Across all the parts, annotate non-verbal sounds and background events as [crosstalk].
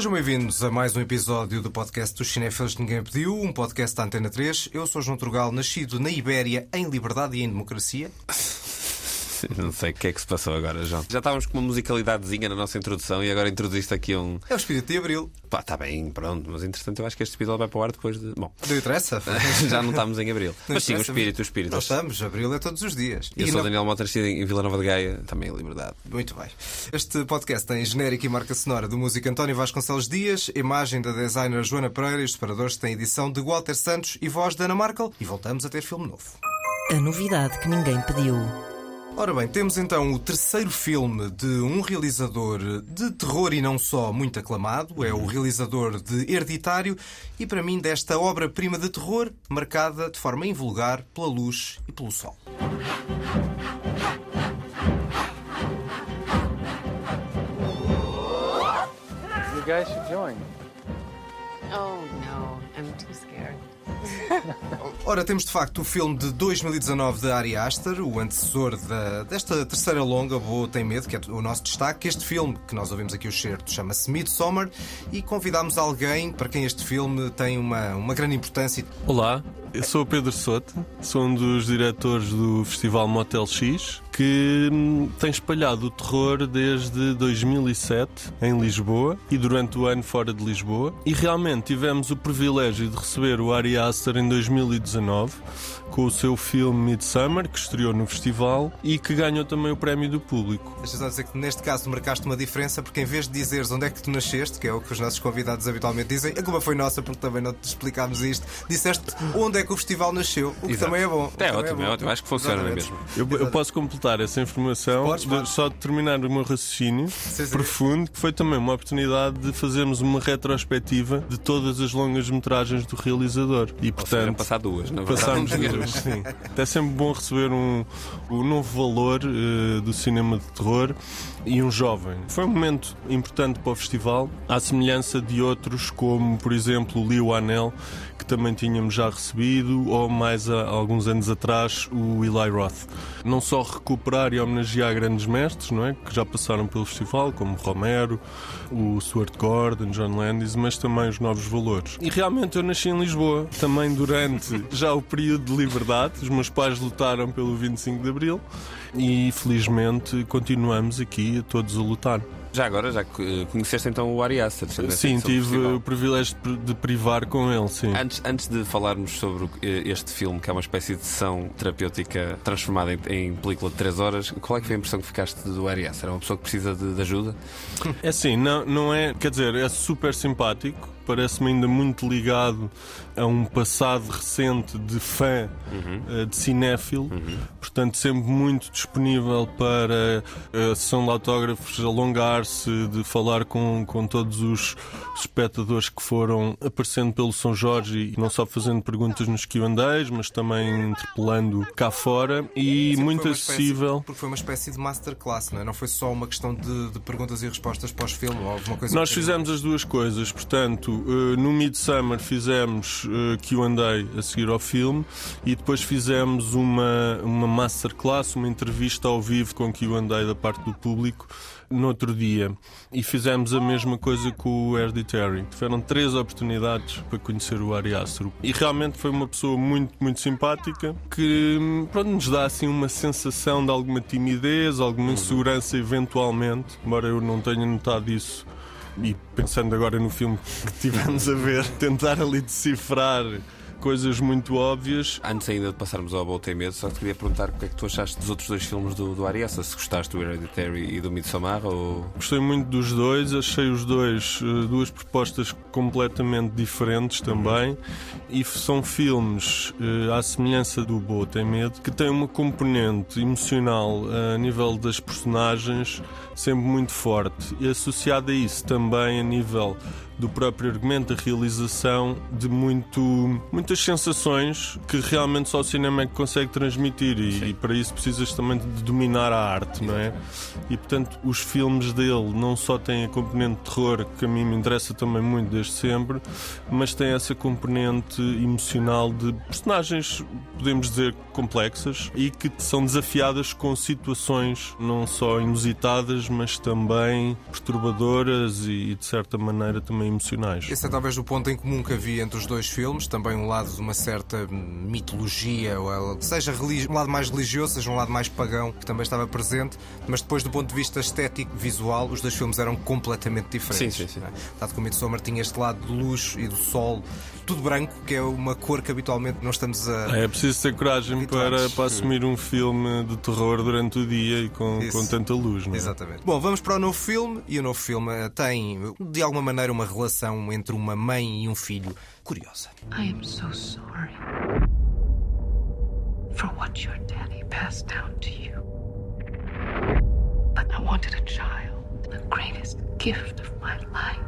Sejam bem-vindos a mais um episódio do podcast dos Cinefilos que Ninguém Pediu, um podcast da Antena 3. Eu sou João Trugal, nascido na Ibéria, em liberdade e em democracia. [laughs] Não sei o que é que se passou agora, João. Já estávamos com uma musicalidadezinha na nossa introdução e agora introduziste aqui um. É o espírito de Abril. Pá, está bem, pronto, mas entretanto eu acho que este episódio vai para o ar depois de. Bom, Não interessa? [laughs] já não estamos em abril. Não mas sim, o espírito, o espírito. Nós estamos, Abril é todos os dias. Eu E sou não- Daniel Mota, nascido em Vila Nova de Gaia, também em liberdade. Muito bem. Este podcast tem genérico e marca sonora do músico António Vasconcelos Dias, imagem da designer Joana Pereira e os separadores têm edição de Walter Santos e voz de Ana Markel. E voltamos a ter filme novo. A novidade que ninguém pediu. Ora bem, temos então o terceiro filme de um realizador de terror e não só muito aclamado, é o realizador de Hereditário e para mim desta obra-prima de terror marcada de forma invulgar pela luz e pelo sol. You guys should join. Oh no, I'm too scared. [laughs] Ora, temos de facto o filme de 2019 de Ari Aster, o antecessor da- desta terceira longa, Boa Tem Medo, que é o nosso destaque. Este filme, que nós ouvimos aqui o certo, chama-se Midsommar e convidámos alguém para quem este filme tem uma, uma grande importância. Olá, eu sou o Pedro Soto, sou um dos diretores do Festival Motel X, que hum, tem espalhado o terror desde 2007 em Lisboa e durante o ano fora de Lisboa. E realmente tivemos o privilégio de receber o Ari Aster em 2019 com o seu filme Midsummer, que estreou no festival e que ganhou também o prémio do público. Deixa-me dizer que neste caso marcaste uma diferença, porque em vez de dizeres onde é que tu nasceste, que é o que os nossos convidados habitualmente dizem, a culpa foi nossa porque também não te explicámos isto, disseste onde é que o festival nasceu, o que Exato. também é bom. É também ótimo, é bom. ótimo. Acho que funciona, não é Exatamente. mesmo? Eu, eu posso completar essa informação, Podes, de- só de terminar o meu raciocínio sim. profundo, que foi também uma oportunidade de fazermos uma retrospectiva de todas as longas metragens do realizador. E portanto. passar duas, na verdade. Passámos duas, sim. É sempre bom receber um, um novo valor eh, do cinema de terror e um jovem. Foi um momento importante para o festival, à semelhança de outros, como por exemplo o Liu Anel, que também tínhamos já recebido, ou mais há alguns anos atrás o Eli Roth. Não só recuperar e homenagear grandes mestres, não é? que já passaram pelo festival, como Romero, o Stuart Gordon, John Landis, mas também os novos valores. E realmente eu nasci em Lisboa, também durante já o período de liberdade. Os meus pais lutaram pelo 25 de Abril e felizmente continuamos aqui todos a lutar. Já agora, já eh, conheceste então o Ari Aster? Sim, o tive festival. o privilégio de- privar com ele, sim. Antes, antes de falarmos sobre o- eh, este filme, que é uma espécie de sessão terapêutica transformada em, em película de 3 horas, qual é que foi a impressão que ficaste do Ari Aster? É uma pessoa que precisa de, de ajuda? É assim, não, não é. Quer dizer, é super simpático, parece-me ainda muito ligado a um passado recente de fã, eh, de cinéfilo, portanto, sempre muito disponível para a sessão de autógrafos alongar-se, de falar com, com todos os espectadores que foram aparecendo pelo São Jorge e não só fazendo perguntas nos QAs, mas também interpelando cá fora e Sim, muito espécie- acessível. porque foi uma espécie de masterclass, não é? Não foi só uma questão de, de perguntas e respostas pós-filme ou alguma coisa Nós fizemos as duas coisas, portanto, eh, no Midsummer fizemos eh, QA a seguir ao filme e depois fizemos uma, uma masterclass, uma entrevista ao vivo com QA da parte do público no outro dia. E fizemos a mesma coisa com o Hereditary. Tiveram três oportunidades para conhecer o Ari Aster. E realmente foi uma pessoa muito, muito simpática que pronto, nos dá assim uma sensação de alguma timidez, alguma insegurança eventualmente, embora eu não tenha notado isso e pensando agora no filme que tivemos a ver, [laughs] tentar ali decifrar coisas muito óbvias. Antes ainda de passarmos ao Boa Tem Medo, só te queria perguntar o que é que tu achaste dos outros dois filmes do, do Ari Aster, se gostaste do Hereditary e do Midsommar ou... Gostei muito dos dois, achei os dois eh, duas propostas completamente diferentes também. E f- são filmes eh, à semelhança do Boa Tem Medo que têm uma componente emocional eh, a nível das personagens sempre muito forte. E associado a isso também a nível do próprio argumento, da realização, de muito, muitas sensações que realmente só o cinema é que consegue transmitir. E, e para isso precisas também de dominar a arte, não é? E portanto, os filmes dele não só têm a componente de terror, que a mim me interessa também muito desde sempre, mas tem essa componente emocional de personagens, podemos dizer, complexas e que são desafiadas com situações não só inusitadas, mas também perturbadoras e, de certa maneira, também emocionais. Esse é talvez o ponto em comum que havia entre os dois filmes, também um lado de uma certa mitologia, ou seja um lado mais religioso, seja um lado mais pagão, que também estava presente, mas depois do ponto de vista estético, visual, os dois filmes eram completamente diferentes. Sim, sim, sim. Dado que o Midsommar tinha este lado de luz e do sol, tudo branco, que é uma cor que habitualmente não estamos a. É preciso ter coragem para, para assumir um filme de terror durante o dia e com, com tanta luz. Não é? Exatamente. Bom, vamos para o novo filme e o novo filme eh, tem, de alguma maneira, uma relação entre uma mãe e um filho curiosa. I am so sorry for what your daddy passed down to you. But I wanted a child, the greatest gift of my life.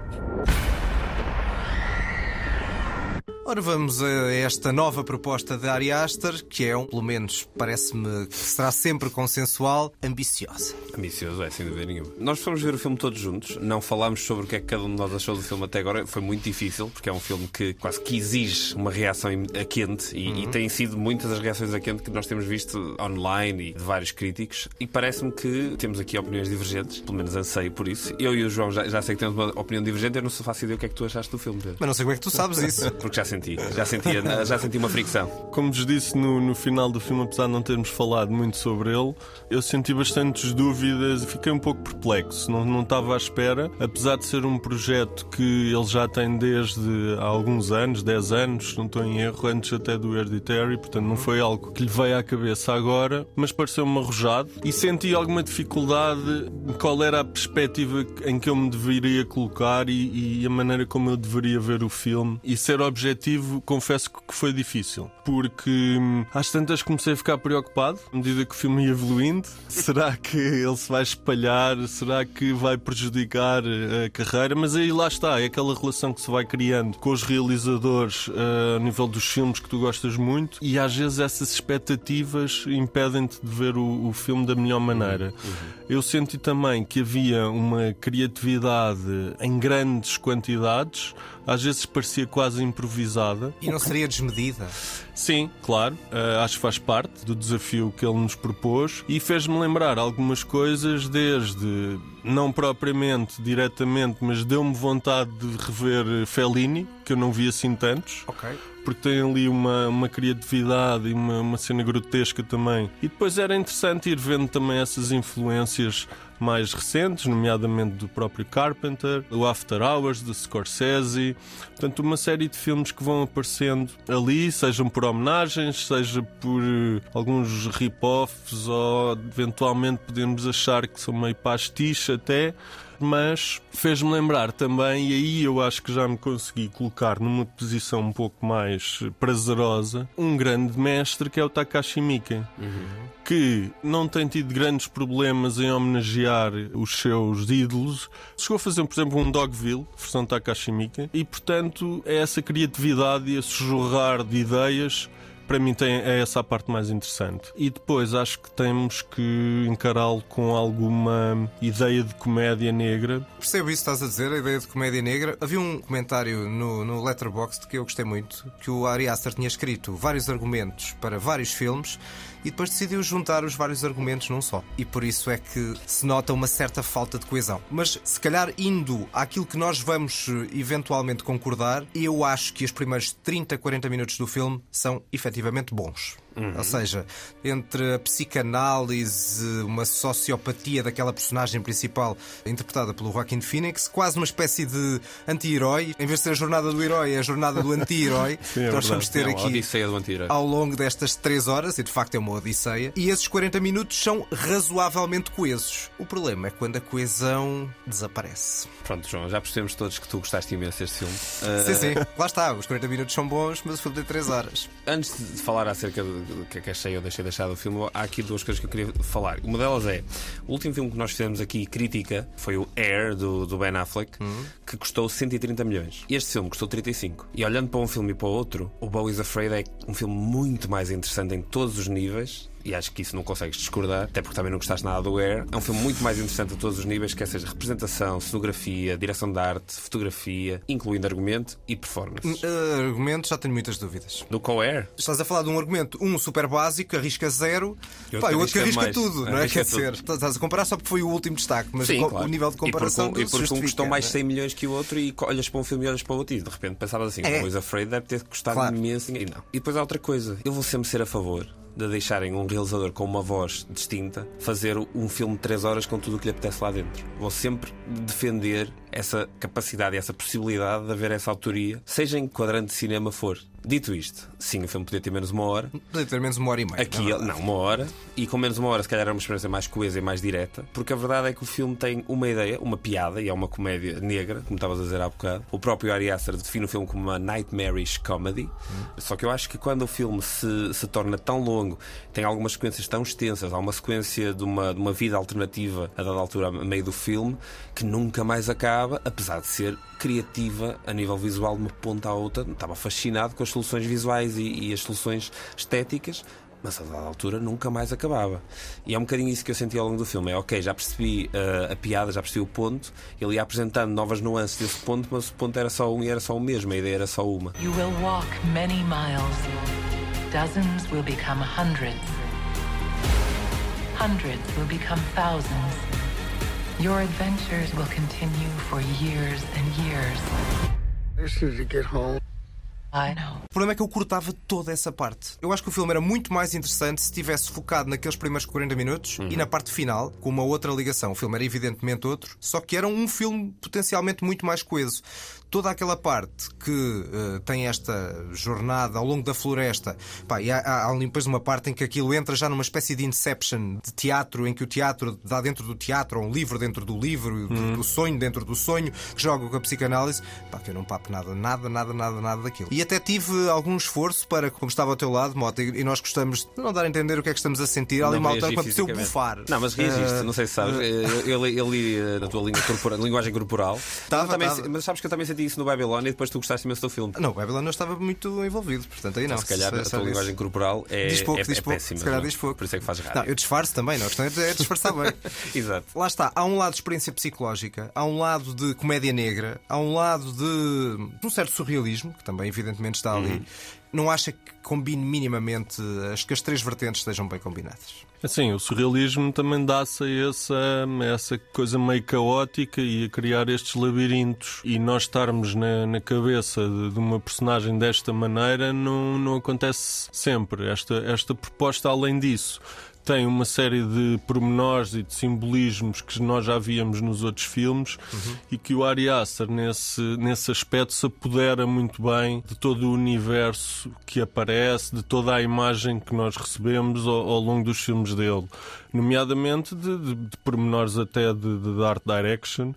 Ora, vamos a esta nova proposta de Ari Aster, que é, um, pelo menos parece-me que será sempre consensual, ambiciosa. Ambicioso, é, sem dúvida nenhuma. Nós fomos ver o filme todos juntos, não falámos sobre o que é que cada um de nós achou do filme até agora, foi muito difícil, porque é um filme que quase que exige uma reação a quente e, uhum. e tem sido muitas as reações a quente que nós temos visto online e de vários críticos, e parece-me que temos aqui opiniões divergentes, pelo menos anseio por isso. Eu e o João já, já sei que temos uma opinião divergente, eu não sou fácil ideia o que é que tu achaste do filme, Pedro. Mas não sei como é que tu sabes isso. porque já senti, já senti, já senti uma fricção. Como vos disse no, no final do filme, apesar de não termos falado muito sobre ele, eu senti bastantes dúvidas e fiquei um pouco perplexo. Não, não estava à espera, apesar de ser um projeto que ele já tem desde há alguns anos, 10 anos, não estou em erro, antes até do Hereditary, portanto não foi algo que lhe veio à cabeça agora, mas pareceu-me arrojado e senti alguma dificuldade qual era a perspectiva em que eu me deveria colocar e, e a maneira como eu deveria ver o filme e ser objetivo, confesso que foi difícil, porque hum, às tantas comecei a ficar preocupado à medida que o filme ia evoluindo. [laughs] Será que ele se vai espalhar? Será que vai prejudicar eh, a carreira? Mas aí lá está, é aquela relação que se vai criando com os realizadores uh, a nível dos filmes que tu gostas muito e às vezes essas expectativas impedem-te de ver o, o, filme da melhor maneira. Uhum. Eu senti também que havia uma criatividade em grandes quantidades, às vezes parecia quase improvisada. E não seria desmedida? Sim, claro. Uh, acho que faz parte do desafio que ele nos propôs e fez-me lembrar algumas coisas, desde não propriamente diretamente, mas deu-me vontade de rever Fellini, que eu não vi assim tantos. Ok porque tem ali uma, uma criatividade e uma, uma cena grotesca também. E depois era interessante ir vendo também essas influências mais recentes, nomeadamente do próprio Carpenter, o After Hours, de Scorsese. Portanto, uma série de filmes que vão aparecendo ali, sejam por homenagens, seja por uh, alguns rip-offs ou eventualmente podemos achar que são meio pastiche até mas fez-me lembrar também, e aí eu acho que já me consegui colocar numa posição um pouco mais prazerosa, um grande mestre que é o Takashi Miike, uhum. que não tem tido grandes problemas em homenagear os seus ídolos. Chegou a fazer, por exemplo, um Dogville, versão Takashi Miike, e portanto é essa criatividade e esse jorrar de ideias para mim tem, é essa a parte mais interessante. E depois acho que temos que encará-lo com alguma ideia de comédia negra. Percebo isso estás a dizer, a ideia de comédia negra. Havia um comentário no, no Letterboxd que eu gostei muito, que o Ari Aster tinha escrito vários argumentos para vários filmes e depois decidiu juntar os vários argumentos num só. E por isso é que se nota uma certa falta de coesão. Mas se calhar indo àquilo que nós vamos eh, eventualmente concordar, eu acho que os primeiros 30, 40 minutos do filme são efetivamente bons. Uhum. Ou seja, entre a psicanálise, uma sociopatia daquela personagem principal interpretada pelo Joaquin Phoenix, quase uma espécie de anti-herói. Em vez de ser a jornada do herói, é a jornada do anti-herói. [laughs] é nós vamos ter é aqui ao longo destas 3 horas, e de facto é uma odisseia. E esses 40 minutos são razoavelmente coesos. O problema é quando a coesão desaparece. Pronto, João, já percebemos todos que tu gostaste imenso deste filme. Uh... Sim, sim, lá está. Os 40 minutos são bons, mas o filme tem 3 horas. Antes de falar acerca de que é que achei ou deixei deixar do filme, há aqui duas coisas que eu queria falar. Uma delas é o último filme que nós fizemos aqui, crítica, foi o Air, do, do Ben Affleck, uhum. que custou 130 milhões. Este filme custou 35. E olhando para um filme e para o outro, o Bo is Afraid é um filme muito mais interessante em todos os níveis e acho que isso não consegues discordar, até porque também não gostaste nada do Air. É um filme muito mais interessante a todos os níveis, quer seja representação, cenografia, direção de arte, fotografia, incluindo argumento e performance. Uh, argumento, já tenho muitas dúvidas. Do Co-Air? Estás a falar de um argumento, um super básico, arrisca zero, E outro pá, o outro que arrisca mais. tudo, não é? Quer dizer, estás a comparar só porque foi o último destaque, mas Sim, o, claro. o nível de comparação E porque, e porque um custou mais é? 100 milhões que o outro e olhas para um filme e olhas para o outro e de repente pensavas assim, É. Boys Afraid deve ter custado Claro. imenso e não. E depois há outra coisa, eu vou sempre ser a favor de deixarem um realizador com uma voz distinta fazer um filme de 3 horas com tudo o que lhe apetece lá dentro. Vou sempre defender essa capacidade e essa possibilidade de haver essa autoria, seja em que quadrante de cinema for. Dito isto, sim, o filme podia ter menos uma hora, Podia ter menos uma hora e meia. Aqui, não é não, uma hora. E com menos uma hora, se calhar, era uma experiência mais coesa e mais direta. Porque a verdade é que o filme tem uma ideia, uma piada, e é uma comédia negra, como estavas a dizer há bocado. O próprio Ari Aster define o filme como uma nightmarish comedy. Só que eu acho que quando o filme se, se torna tão longo, tem algumas sequências tão extensas, há uma sequência de uma, de uma vida alternativa a dada altura, a meio do filme, que nunca mais acaba, apesar de ser criativa a nível visual de uma ponta à outra. Estava fascinado com as soluções visuais e, e as soluções estéticas. Mas a dada altura nunca mais acabava. E é um bocadinho isso que eu senti ao longo do filme. É ok, já percebi uh, a piada, já percebi o ponto. Ele ia apresentando novas nuances desse ponto, mas o ponto era só um e era só o mesmo. A ideia era só uma. You will walk many miles. Dozens will become hundreds. Hundreds will become thousands. Your adventures will continue for years and years. As soon as you get home. I know. O problema é que eu cortava toda essa parte. Eu acho que o filme era muito mais interessante se tivesse focado naqueles primeiros 40 minutos Uhum. e na parte final, com uma outra ligação. O filme era evidentemente outro, só que era um filme potencialmente muito mais coeso. Toda aquela parte que eh, tem esta jornada ao longo da floresta, pá, e há, há, há depois uma parte em que aquilo entra já numa espécie de inception de teatro, em que o teatro dá dentro do teatro, ou um livro dentro do livro, Uhum. do sonho dentro do sonho, que joga com a psicanálise, pá, que eu não papo nada, nada, nada, nada, nada daquilo. E até tive algum esforço para, como estava ao teu lado, Mota, e nós gostamos de não dar a entender o que é que estamos a sentir, ali uma altura para eu fisicamente. bufar. Não, mas reagiste, Eh, não sei se sabes. Eu, eu, li- eu li eh, na tua língua corporal, linguagem corporal. Tava, mas, também- mas sabes que eu também senti isso no Babilónia e depois tu gostaste imenso do filme. Não, o Babylon não estava muito envolvido, portanto aí não. se calhar só- a tua isso. linguagem corporal é, Diz pouco, é, diz é pouco. péssima. Se calhar é? diz pouco. Por isso é que faz rádio. Não, eu disfarço também, não. A questão é disfarçar bem. [laughs] Exato. Lá está, há um lado de experiência psicológica, há um lado de comédia negra, há um lado de, de um certo surrealismo, que também evidentemente está ali. Uhum. Não acha que combine minimamente as, que as três vertentes estejam bem combinadas? Assim, o surrealismo também dá-se a essa, essa coisa meio caótica e a criar estes labirintos. E nós estarmos na, na cabeça de, de uma personagem desta maneira não, não acontece sempre. Esta, esta proposta, além disso, tem uma série de pormenores e de simbolismos que nós já víamos nos outros filmes e que o Ari Aster, nesse, nesse aspecto, se apodera muito bem de todo o universo que aparece, de toda a imagem que nós recebemos ao, ao longo dos filmes dele, nomeadamente de, de, de pormenores até de, de art direction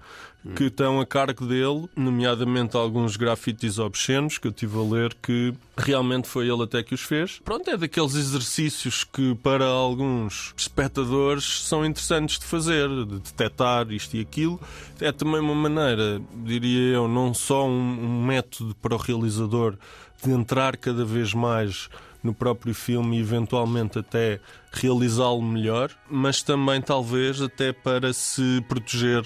que estão a cargo dele, nomeadamente alguns grafites obscenos que eu tive a ler que realmente foi ele até que os fez. Pronto, é daqueles exercícios que para alguns espectadores são interessantes de fazer, de detectar isto e aquilo. É também uma maneira, diria eu, não só um, um método para o realizador de entrar cada vez mais no próprio filme e eventualmente até realizá-lo melhor, mas também talvez até para se proteger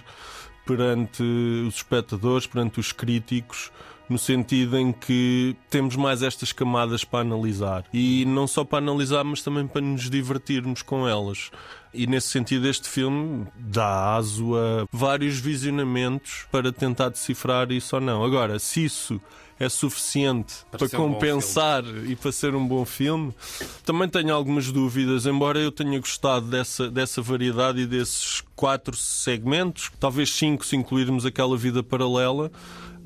perante os espectadores, perante os críticos, no sentido em que temos mais estas camadas para analisar. E não só para analisar, mas também para nos divertirmos com elas. E nesse sentido, este filme dá aso a vários visionamentos para tentar decifrar isso ou não. Agora, se isso é suficiente Para para, ser um compensar e para ser um bom filme, também tenho algumas dúvidas, embora eu tenha gostado dessa, dessa variedade e desses quatro segmentos, talvez cinco se incluirmos aquela vida paralela.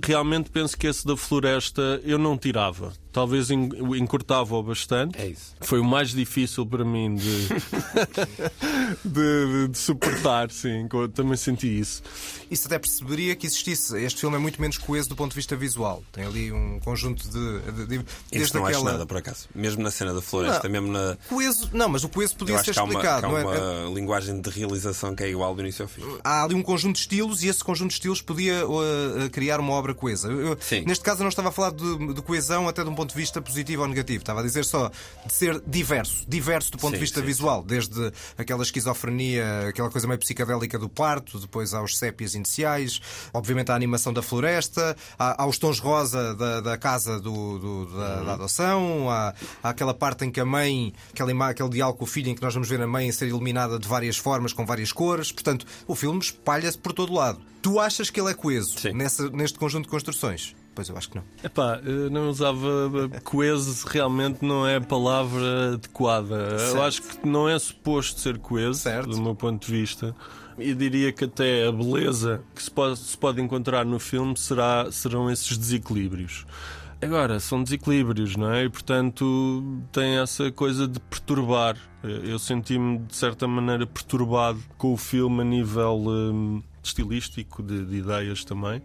Realmente penso que esse da floresta eu não tirava. Talvez en- encurtava-o bastante. É isso. Foi o mais difícil para mim de, [laughs] de, de- de suportar, sim. Também senti isso. Isso até perceberia que existisse. Este filme é muito menos coeso do ponto de vista visual. Tem ali um conjunto de. de, de Isso desde não acho aquela. nada, por acaso. Mesmo na cena da floresta, Não. mesmo na. Coeso, não, mas o coeso podia ser que há uma, explicado, que há não é? uma linguagem de realização que é igual do início ao fim. Há ali um conjunto de estilos e esse conjunto de estilos podia uh, criar uma obra coesa. Eu- eu- Sim. neste caso, eu não estava a falar de, de coesão até de um ponto de vista positivo ou negativo. Estava a dizer só de ser diverso. Diverso do ponto Sim, de vista sim, visual. Desde aquela esquizofrenia, aquela coisa meio psicadélica do parto, depois aos sépias iniciais, obviamente à animação da floresta, aos tons rosa da, da casa do, do- da, Uhum. da adoção, há aquela parte em que a mãe, aquela aquele diálogo com o filho em que nós vamos ver a mãe ser iluminada de várias formas, com várias cores. Portanto, o filme espalha-se por todo lado. Tu achas que ele é coeso Sim. nessa- neste conjunto de construções? Pois eu acho que não. Epá, eu não usava coeso, realmente não é a palavra adequada. Certo. Eu acho que não é suposto ser coeso, Certo. do meu ponto de vista. E diria que até a beleza que se pode, se pode encontrar no filme será, serão esses desequilíbrios. Agora, são desequilíbrios, não é? E portanto tem essa coisa de perturbar. Eu senti-me de certa maneira perturbado com o filme a nível hum, estilístico, de, de ideias também.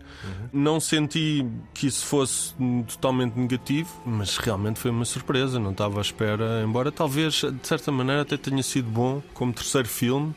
Não senti que isso fosse totalmente negativo, mas realmente foi uma surpresa. Não estava à espera, embora talvez de certa maneira até tenha sido bom como terceiro filme,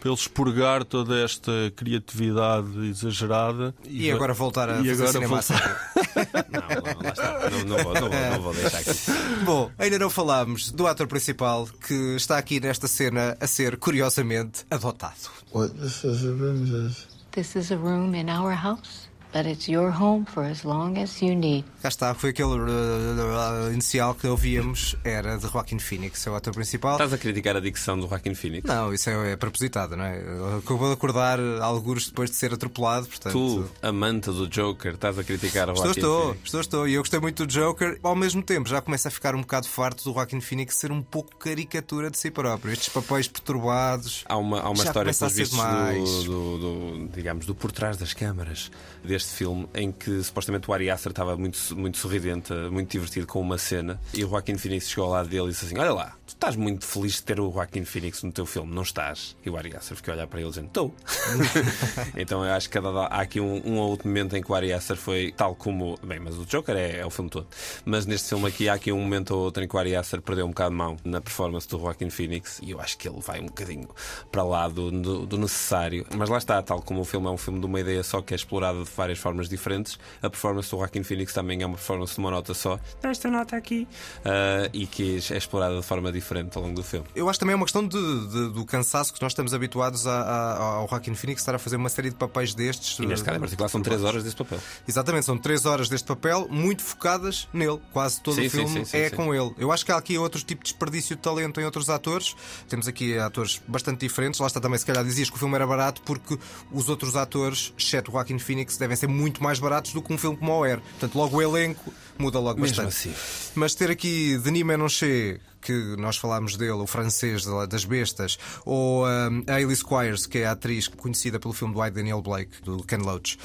para ele expurgar toda esta criatividade exagerada. E, agora voltar a e fazer agora cinema voltar-. [laughs] Não, não, lá está. Não, não vou, não, vou, não vou deixar aqui. Bom, ainda não falámos do ator principal que está aqui nesta cena a ser, curiosamente, adotado. What this is a business. This is a room in our house, but it's your home for as long as you need. Cá está, foi aquele uh, inicial que ouvíamos, era de Joaquin Phoenix, é o ator principal. Estás a criticar a dicção do Joaquin Phoenix? Não, isso é, é propositado, não é? Eu Acabou de acordar alguns depois de ser atropelado, portanto. Tu, amante do Joker, estás a criticar o Estou, Joaquin estou, Phoenix. estou, estou. E eu gostei muito do Joker. Ao mesmo tempo, já começa a ficar um bocado farto do Joaquin Phoenix ser um pouco caricatura de si próprio. Estes papéis perturbados. Há uma, há uma Já história demais. do, do- do- digamos, do por trás das câmaras deste filme em que supostamente o Ari Aster estava muito, muito sorridente, muito divertido com uma cena e o Joaquin Phoenix chegou ao lado dele e disse assim: Olha lá, tu estás muito feliz de ter o Joaquin Phoenix no teu filme, não estás? E o Ari Aster ficou a olhar para ele dizendo: Estou. [laughs] [laughs] então eu acho que há aqui um, um ou outro momento em que o Ari Aster foi tal como. Bem, mas o Joker é, é o filme todo. Mas neste filme aqui há aqui um momento ou outro em que o Ari Aster perdeu um bocado de mão na performance do Joaquin Phoenix e eu acho que ele vai um bocadinho para lá do, do- do necessário. Mas lá está, tal como o filme é um filme de uma ideia só que é explorada de várias formas diferentes, a performance do Joaquin Phoenix também é uma performance de uma nota só. Esta nota aqui. Ah, e que é explorada de forma diferente ao longo do filme. Eu acho também é uma questão de, de- do cansaço que nós estamos habituados a- a- ao Joaquin Phoenix estar a fazer uma série de papéis destes. E neste caso em particular são 3 horas desse papel. Exatamente, são três horas deste papel muito focadas nele. Quase todo Sim, o sim, filme sim, sim, é sim. com ele. Eu acho que há aqui outro tipo de desperdício de talento em outros atores. Temos aqui atores bastante diferentes. Lá está também, se calhar dizias que o filme era barato porque os outros atores, exceto o Joaquin Phoenix, devem ser muito mais baratos do que um filme como o Air. Portanto, logo o elenco muda logo Mesmo bastante. assim. Mas ter aqui Denis Menochet, que nós falámos dele, o francês da- das bestas, ou hum, a Alice Squires, que é a atriz conhecida pelo filme do I. Daniel Blake, do Ken Loach,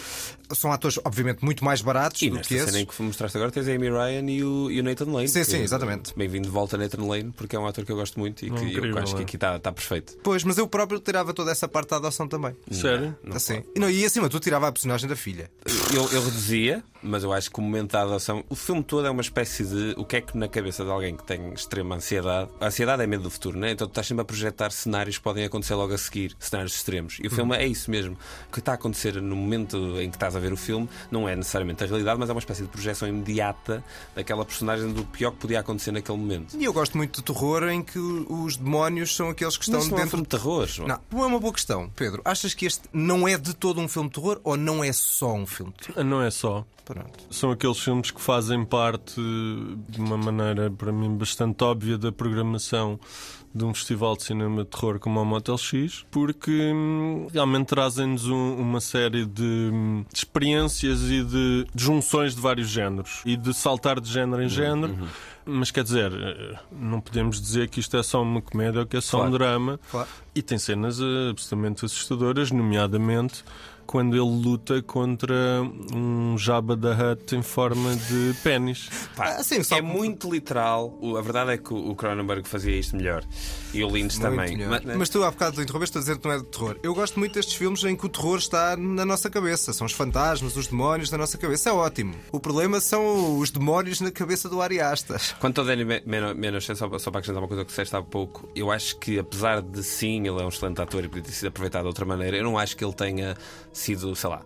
são atores, obviamente, muito mais baratos E do nesta que cena esses. em que mostraste agora tens a Amy Ryan e o, e o Nathan Lane. Sim, que- sim, exatamente. Bem-vindo de volta a Nathan Lane, porque é um ator que eu gosto muito e que Incrível, eu acho que é. aqui está está perfeito. Pois, mas eu próprio tirava toda essa parte da adoção também. Sério? Não assim. E, não, e acima, tu tirava a personagem da filha. Eu, eu reduzia, mas eu acho que o momento da adoção. O filme todo é uma espécie de. O que é que na cabeça de alguém que tem extrema ansiedade. A ansiedade é medo do futuro, né? Então tu estás sempre a projetar cenários que podem acontecer logo a seguir, cenários extremos. E o filme é isso mesmo. O que está a acontecer no momento em que estás a ver o filme não é necessariamente a realidade, mas é uma espécie de projeção imediata daquela personagem do pior que podia acontecer naquele momento. E eu gosto muito de terror em que os demónios são aqueles que estão Mas isso não é um dentro filme de terror, João. Não, é uma boa questão, Pedro. Achas que este não é de todo um filme de terror ou não é só um filme de terror? Não é só. Pronto. São aqueles filmes que fazem parte, de uma maneira para mim bastante óbvia, da programação de um festival de cinema de terror como o Motel X, porque hum, realmente trazem-nos um- uma série de, hum, de experiências e de, de junções de vários géneros e de saltar de género em género. Mas quer dizer, eh, não podemos dizer que isto é só uma comédia ou que é só um Claro. drama. Claro. E tem cenas eh, absolutamente assustadoras, nomeadamente quando ele luta contra um Jabba da Hutt em forma de pênis. Pá, Ah, sim, só é muito literal. A verdade é que o Cronenberg fazia isto melhor. E o Lynch também. Muito Mas- melhor. Mas tu há bocado interrompeste a dizer que não é de terror. Eu gosto muito destes filmes em que o terror está na nossa cabeça. São os fantasmas, os demónios na nossa cabeça. É ótimo. O problema são os demónios na cabeça do Ari Aster. Quanto ao Danny Me- Meno- Menoche, só, só para acrescentar uma coisa que disseste há pouco, eu acho que, apesar de sim, ele é um excelente ator e podia ter sido aproveitado de outra maneira, eu não acho que ele tenha sido, sei lá,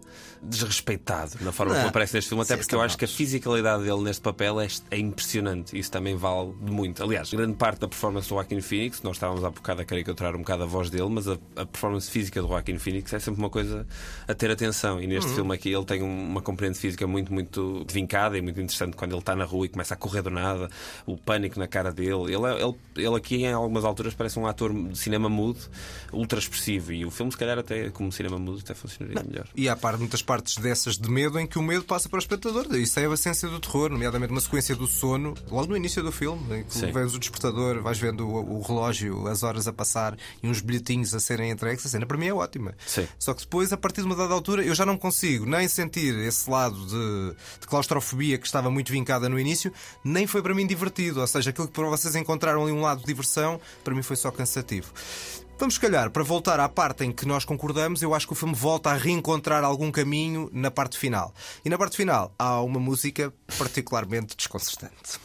desrespeitado na forma Não. como aparece neste filme, até Sim, porque eu acho que a fisicalidade dele neste papel é, é impressionante. Isso também vale muito. Aliás, grande parte da performance do Joaquin Phoenix, nós estávamos há bocado a caricaturar um bocado a voz dele, mas a, a performance física do Joaquin Phoenix é sempre uma coisa a ter atenção. E Uhum. neste filme aqui ele tem um- uma componente física muito, muito vincada e muito interessante quando ele está na rua e começa a correr do nada, o pânico na cara dele. Ele, é- ele, ele aqui, em algumas alturas, parece um ator de cinema mudo, ultra expressivo. E o filme, se calhar, até como cinema mudo, até funcionaria melhor. E há par- muitas partes dessas de medo em que o medo passa para o espectador. Isso é a essência do terror, nomeadamente uma sequência do sono, logo no início do filme, em que Sim. vês o despertador, vais vendo o, o relógio, as horas a passar e uns bilhetinhos a serem entregues. A cena para mim é ótima. Sim. Só que depois, a partir de uma dada altura, eu já não consigo nem sentir esse lado de, de claustrofobia que estava muito vincada no início, nem foi para mim divertido. Ou seja, aquilo que para vocês encontraram ali um lado de diversão, para mim foi só cansativo. Vamos, se calhar, para voltar à parte em que nós concordamos, eu acho que o filme volta a reencontrar algum caminho na parte final. E na parte final há uma música particularmente desconcertante.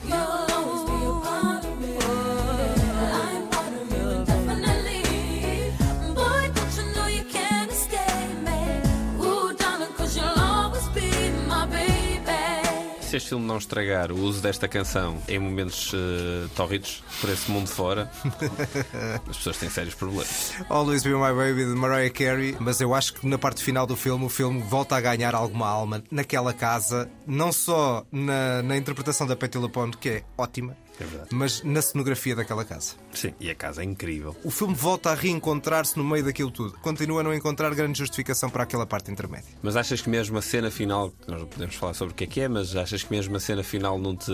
Se este filme não estragar o uso desta canção em momentos eh, tórridos por esse mundo fora, [laughs] as pessoas têm sérios problemas. Always Be My Baby de Mariah Carey, mas eu acho que na parte final do filme o filme volta a ganhar alguma alma naquela casa, não só na, na interpretação da Patti LuPone, que é ótima, É mas na cenografia daquela casa. Sim, e a casa é incrível. O filme volta a reencontrar-se no meio daquilo tudo. Continua a não encontrar grande justificação para aquela parte intermédia. Mas achas que mesmo a cena final, que nós não podemos falar sobre o que é que é, mas achas que mesmo a cena final não te.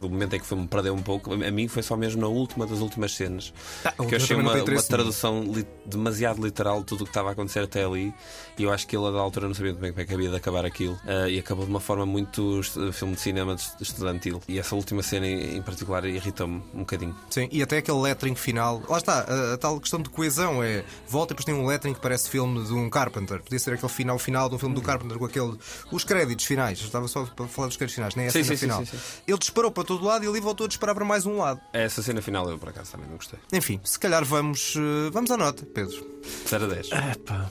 O momento em que o filme perdeu um pouco, a mim foi só mesmo na última das últimas cenas. Ah, a que eu achei uma, uma tradução li- demasiado literal de tudo o que estava a acontecer até ali. E eu acho que ele, da altura, não sabia bem como é que havia de acabar aquilo. Ah, e acabou de uma forma muito filme de cinema estudantil. E essa última cena em, em particular irritou-me um bocadinho. Sim, e até aquele lettering final. Lá está, a, a tal questão de coesão é. Volta e depois tem um lettering que parece filme de um Carpenter. Podia ser aquele final final de um filme do Carpenter com aquele. Os créditos finais. Eu estava só para falar dos créditos finais, nem a Sim, cena sim, final. sim, sim. Ele disparou para todo lado e ali voltou a disparar para mais um lado. Essa cena final eu, por acaso, também não gostei. Enfim, se calhar vamos. eh, Vamos à nota, Pedro. 0 a 10. Epá,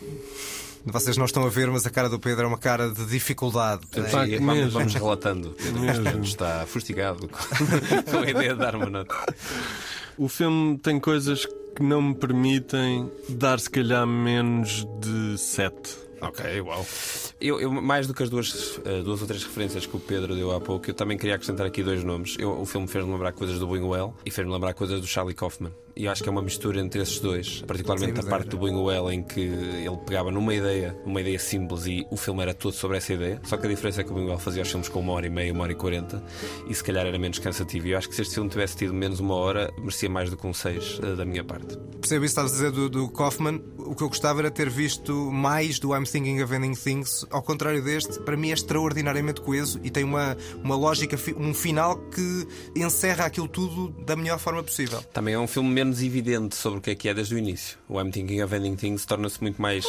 Vocês não estão a ver, mas a cara do Pedro é uma cara de dificuldade. Pá, E que vamos, mesmo. vamos relatando. Pedro Mesmo. Está fustigado [laughs] com a ideia de dar uma nota. o filme tem coisas que não me permitem dar, se calhar, menos de 7. Ok, uau. Eu, eu, mais do que as duas, eh, duas ou três referências que o Pedro deu há pouco, eu também queria acrescentar aqui dois nomes. Eu- o filme fez-me lembrar coisas do Buñuel e fez-me lembrar coisas do Charlie Kaufman. E eu acho que é uma mistura entre esses dois, particularmente Sim, a parte é. do Buñuel em que ele pegava numa ideia, uma ideia simples e o filme era todo sobre essa ideia. Só que a diferença é que o Buñuel fazia os filmes com uma hora e meia, uma hora e quarenta e se calhar era menos cansativo. E eu acho que se este filme tivesse tido menos uma hora, merecia mais do que um seis eh, da minha parte. Percebo isso que estavas a dizer do, do Kaufman. O que eu gostava era ter visto mais do I'm Thinking of Ending Things. Ao contrário deste, para mim é extraordinariamente coeso e tem uma, uma lógica, um final que encerra aquilo tudo da melhor forma possível. Também é um filme menos evidente sobre o que é que é desde o início. O I'm Thinking of Ending Things torna-se muito mais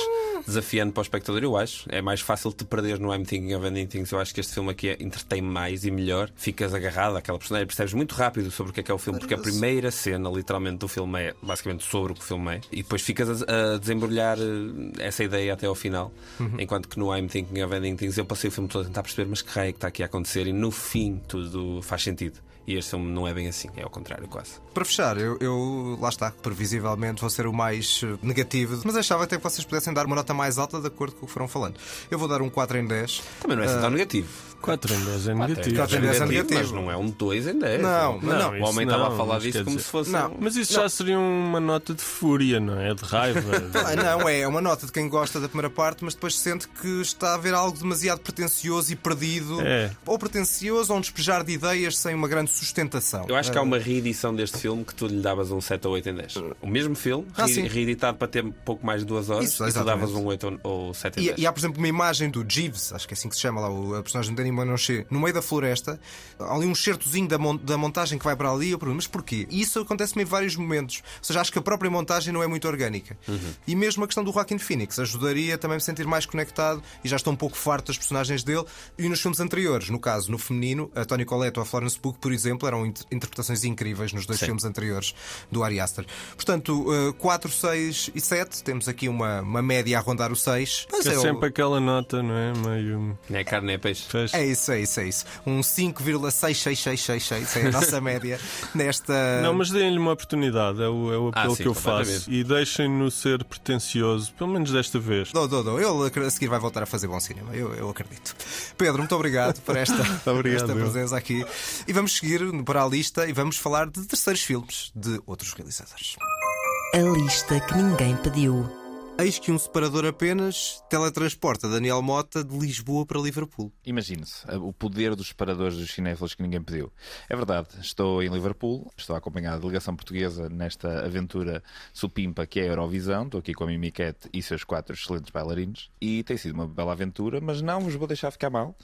desafiante para o espectador, eu acho. É mais fácil te perder no I'm Thinking of Ending Things. Eu acho que este filme aqui é- entretém mais e melhor. Ficas agarrado àquela personagem, percebes muito rápido sobre o que é que é o filme, porque a primeira cena, literalmente, do filme é basicamente sobre o que o filme é. E depois ficas a, a desembrulhar eh, essa ideia até ao final. Enquanto que no I'm Thinking of Ending Things eu passei o filme todo a tentar perceber, mas que raio é que está aqui a acontecer, e no fim tudo faz sentido. E este filme não é bem assim, é ao contrário, quase. Para fechar, eu, eu- lá está, previsivelmente vou ser o mais eh, negativo, mas achava até que vocês pudessem dar uma nota mais alta de acordo com o que foram falando. Eu vou dar um 4 em 10. Também não é assim tão negativo. 4 em 10 é negativo. Quatro em 10 é negativo. Mas não é um 2 em 10. Não, mas não, O homem estava não, a falar disso como dizer- se fosse. Não. um- Mas isso já seria uma nota de fúria, não é? De raiva. [laughs] Ah, Não, é uma nota de quem gosta da primeira parte, mas depois sente que está a haver algo demasiado pretencioso e perdido. É. Ou pretencioso, ou um despejar de ideias sem uma grande sustentação. Eu acho que há uma reedição deste filme que tu lhe davas um 7 ou 8 em 10. O mesmo filme, Ah, re- sim. reeditado para ter pouco mais de duas horas, Isso, e tu davas um 8 ou ou 7 em 10. E, e há, por exemplo, uma imagem do Jeeves, acho que é assim que se chama lá, o a personagem de Danny Monochet, no meio da floresta. Há ali um certozinho da, mon- da montagem que vai para ali. Eu pergunto, mas porquê? E isso acontece-me em vários momentos. Ou seja, acho que a própria montagem não é muito orgânica. E mesmo a questão do Joaquin Phoenix ajudaria também a me sentir mais conectado e já estou um pouco farto das personagens dele. E nos filmes anteriores, no caso, no feminino, a Tony Collette ou a Florence Pugh, por exemplo, eram inter- interpretações incríveis nos dois filmes anteriores do Ari Aster. Portanto, 4, 6 e 7, temos aqui uma, uma média a rondar o 6. Mas É o- sempre aquela nota, não é? Meio. Nem é carne, nem é peixe. Fecha. É isso, é isso, é isso. Um 5,66666 é a nossa [laughs] média nesta. Não, mas deem-lhe uma oportunidade, é o, é o apelo Ah, sim, que eu faço. E deixem-no ser pretencioso, pelo menos desta vez. Dou, dou, dou. Ele a seguir vai voltar a fazer bom cinema, eu, eu acredito. Pedro, muito obrigado por esta, [laughs] Obrigado, esta presença aqui. E vamos seguir para a lista e vamos falar de terceiros filmes de outros realizadores. A lista que ninguém pediu. Eis que um separador apenas teletransporta Daniel Mota de Lisboa para Liverpool. Imagine-se o poder dos separadores dos cinéfilos que ninguém pediu. É verdade, estou em Liverpool, estou a acompanhar a delegação portuguesa nesta aventura supimpa que é a Eurovisão. Estou aqui com a Mimiquete e seus quatro excelentes bailarinos. E tem sido uma bela aventura, mas não vos vou deixar ficar mal,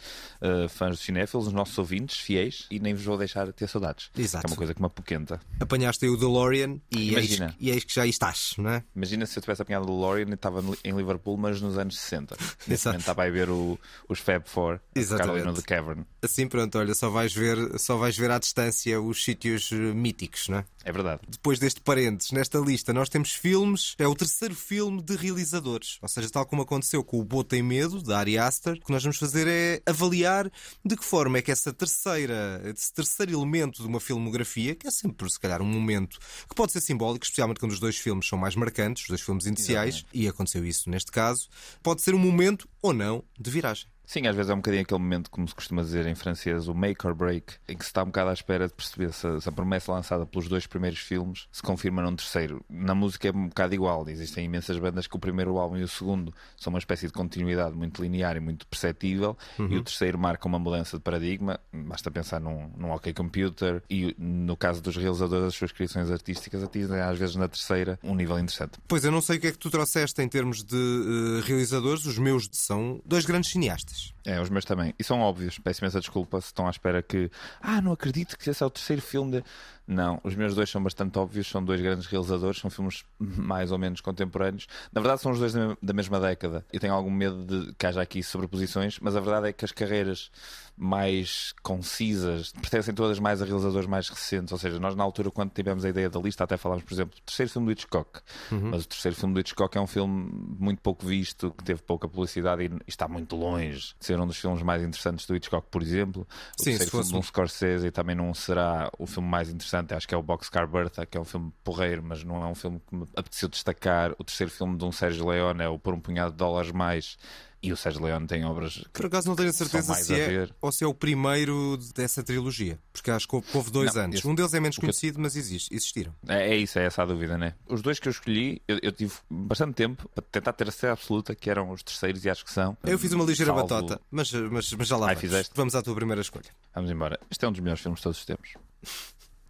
uh, fãs dos cinéfilos, os nossos ouvintes, fiéis, e nem vos vou deixar ter saudades. Exato. É uma coisa que me apoquenta. Apanhaste aí o DeLorean e eis, Imagina. e eis que já aí estás, não é? Imagina se eu tivesse apanhado o DeLorean estava em Liverpool, mas nos anos 60. [laughs] Nesse Exato. momento estava a ver o- os Fab Four, a tocar ali Exatamente. no The Cavern. Assim, pronto, olha, só vais ver, só vais ver à distância os sítios eh, míticos, não é? É verdade. Depois deste parênteses, nesta lista nós temos filmes, é o terceiro filme de realizadores. Ou seja, tal como aconteceu com o Boa Tem Medo, da Ari Aster, o que nós vamos fazer é avaliar de que forma é que essa terceira, esse terceiro elemento de uma filmografia, que é sempre, se calhar, um momento que pode ser simbólico, especialmente quando os dois filmes são mais marcantes, os dois filmes iniciais, e aconteceu isso neste caso, pode ser um momento ou não de viragem. Sim, às vezes é um bocadinho aquele momento, como se costuma dizer em francês, o make or break, em que se está um bocado à espera de perceber se, se a promessa lançada pelos dois primeiros filmes se confirma num terceiro. Na música é um bocado igual, existem imensas bandas que o primeiro álbum e o segundo são uma espécie de continuidade muito linear e muito perceptível, e o terceiro marca uma mudança de paradigma. Basta pensar num, num OK Computer, e no caso dos realizadores, as suas criações artísticas atingem às vezes na terceira um nível interessante. Pois eu não sei o que é que tu trouxeste em termos de eh, realizadores, os meus são dois grandes cineastas. É, os meus também. E são óbvios. Peço imensa desculpa se estão à espera que. Ah, não acredito que esse é o terceiro filme de. Não, os meus dois são bastante óbvios. São dois grandes realizadores. São filmes mais ou menos contemporâneos. Na verdade, são os dois da me- da mesma década. Eu tenho algum medo de que haja aqui sobreposições, mas a verdade é que as carreiras mais concisas pertencem todas mais a realizadores mais recentes. Ou seja, nós na altura, quando tivemos a ideia da lista, até falámos, por exemplo, do terceiro filme do Hitchcock. Mas o terceiro filme do Hitchcock é um filme muito pouco visto, que teve pouca publicidade e, está muito longe de ser um dos filmes mais interessantes do Hitchcock, por exemplo. O Sim, se terceiro fosse filme de um Scorsese também não será o filme mais interessante. Acho que é o Boxcar Bertha, que é um filme porreiro, mas não é um filme que me apeteceu destacar. O terceiro filme de um Sérgio Leone é o Por um Punhado de Dólares Mais. E o Sérgio Leone tem obras que Por acaso não tenho a certeza se a é ou se é o primeiro dessa trilogia. Porque acho que houve, dois Não, antes. esse- Um deles é menos o que eu- conhecido, mas existe, existiram. É, é isso, é essa a dúvida, né? Os dois que eu escolhi, eu, eu tive bastante tempo para tentar ter a certeza absoluta que eram os terceiros e acho que são. Eu fiz uma ligeira Salvo- batota, mas, mas, mas já lá Ai, vamos. fizeste? Vamos à tua primeira escolha. Vamos embora. Este é um dos melhores filmes de todos os tempos.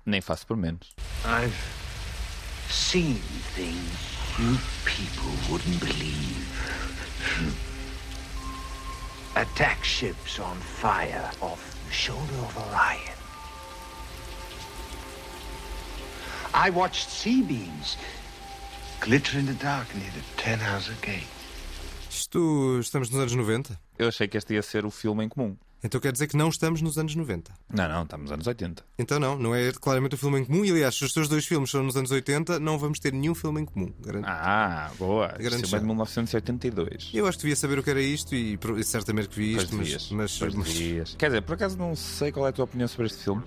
Nem faço por menos. I've seen things you people wouldn't believe. Attack ships on fire off the shoulder of Orion. I watched sea beams glitter in the dark near the Ten Hauser Gate. Isto estamos nos anos 90? Eu achei que este ia ser o filme em comum. Então quer dizer que não estamos nos anos 90. Não, não, estamos nos anos 80. Então não, não é claramente o filme em comum. E aliás, se os teus dois filmes são nos anos 80, não vamos ter nenhum filme em comum. Garanto. Ah, boa. Filme é de 1982. Eu acho que devia saber o que era isto e, e certamente que vi Pois isto, mas, devias, mas, pois mas- devias. Quer dizer, por acaso não sei qual é a tua opinião sobre este filme.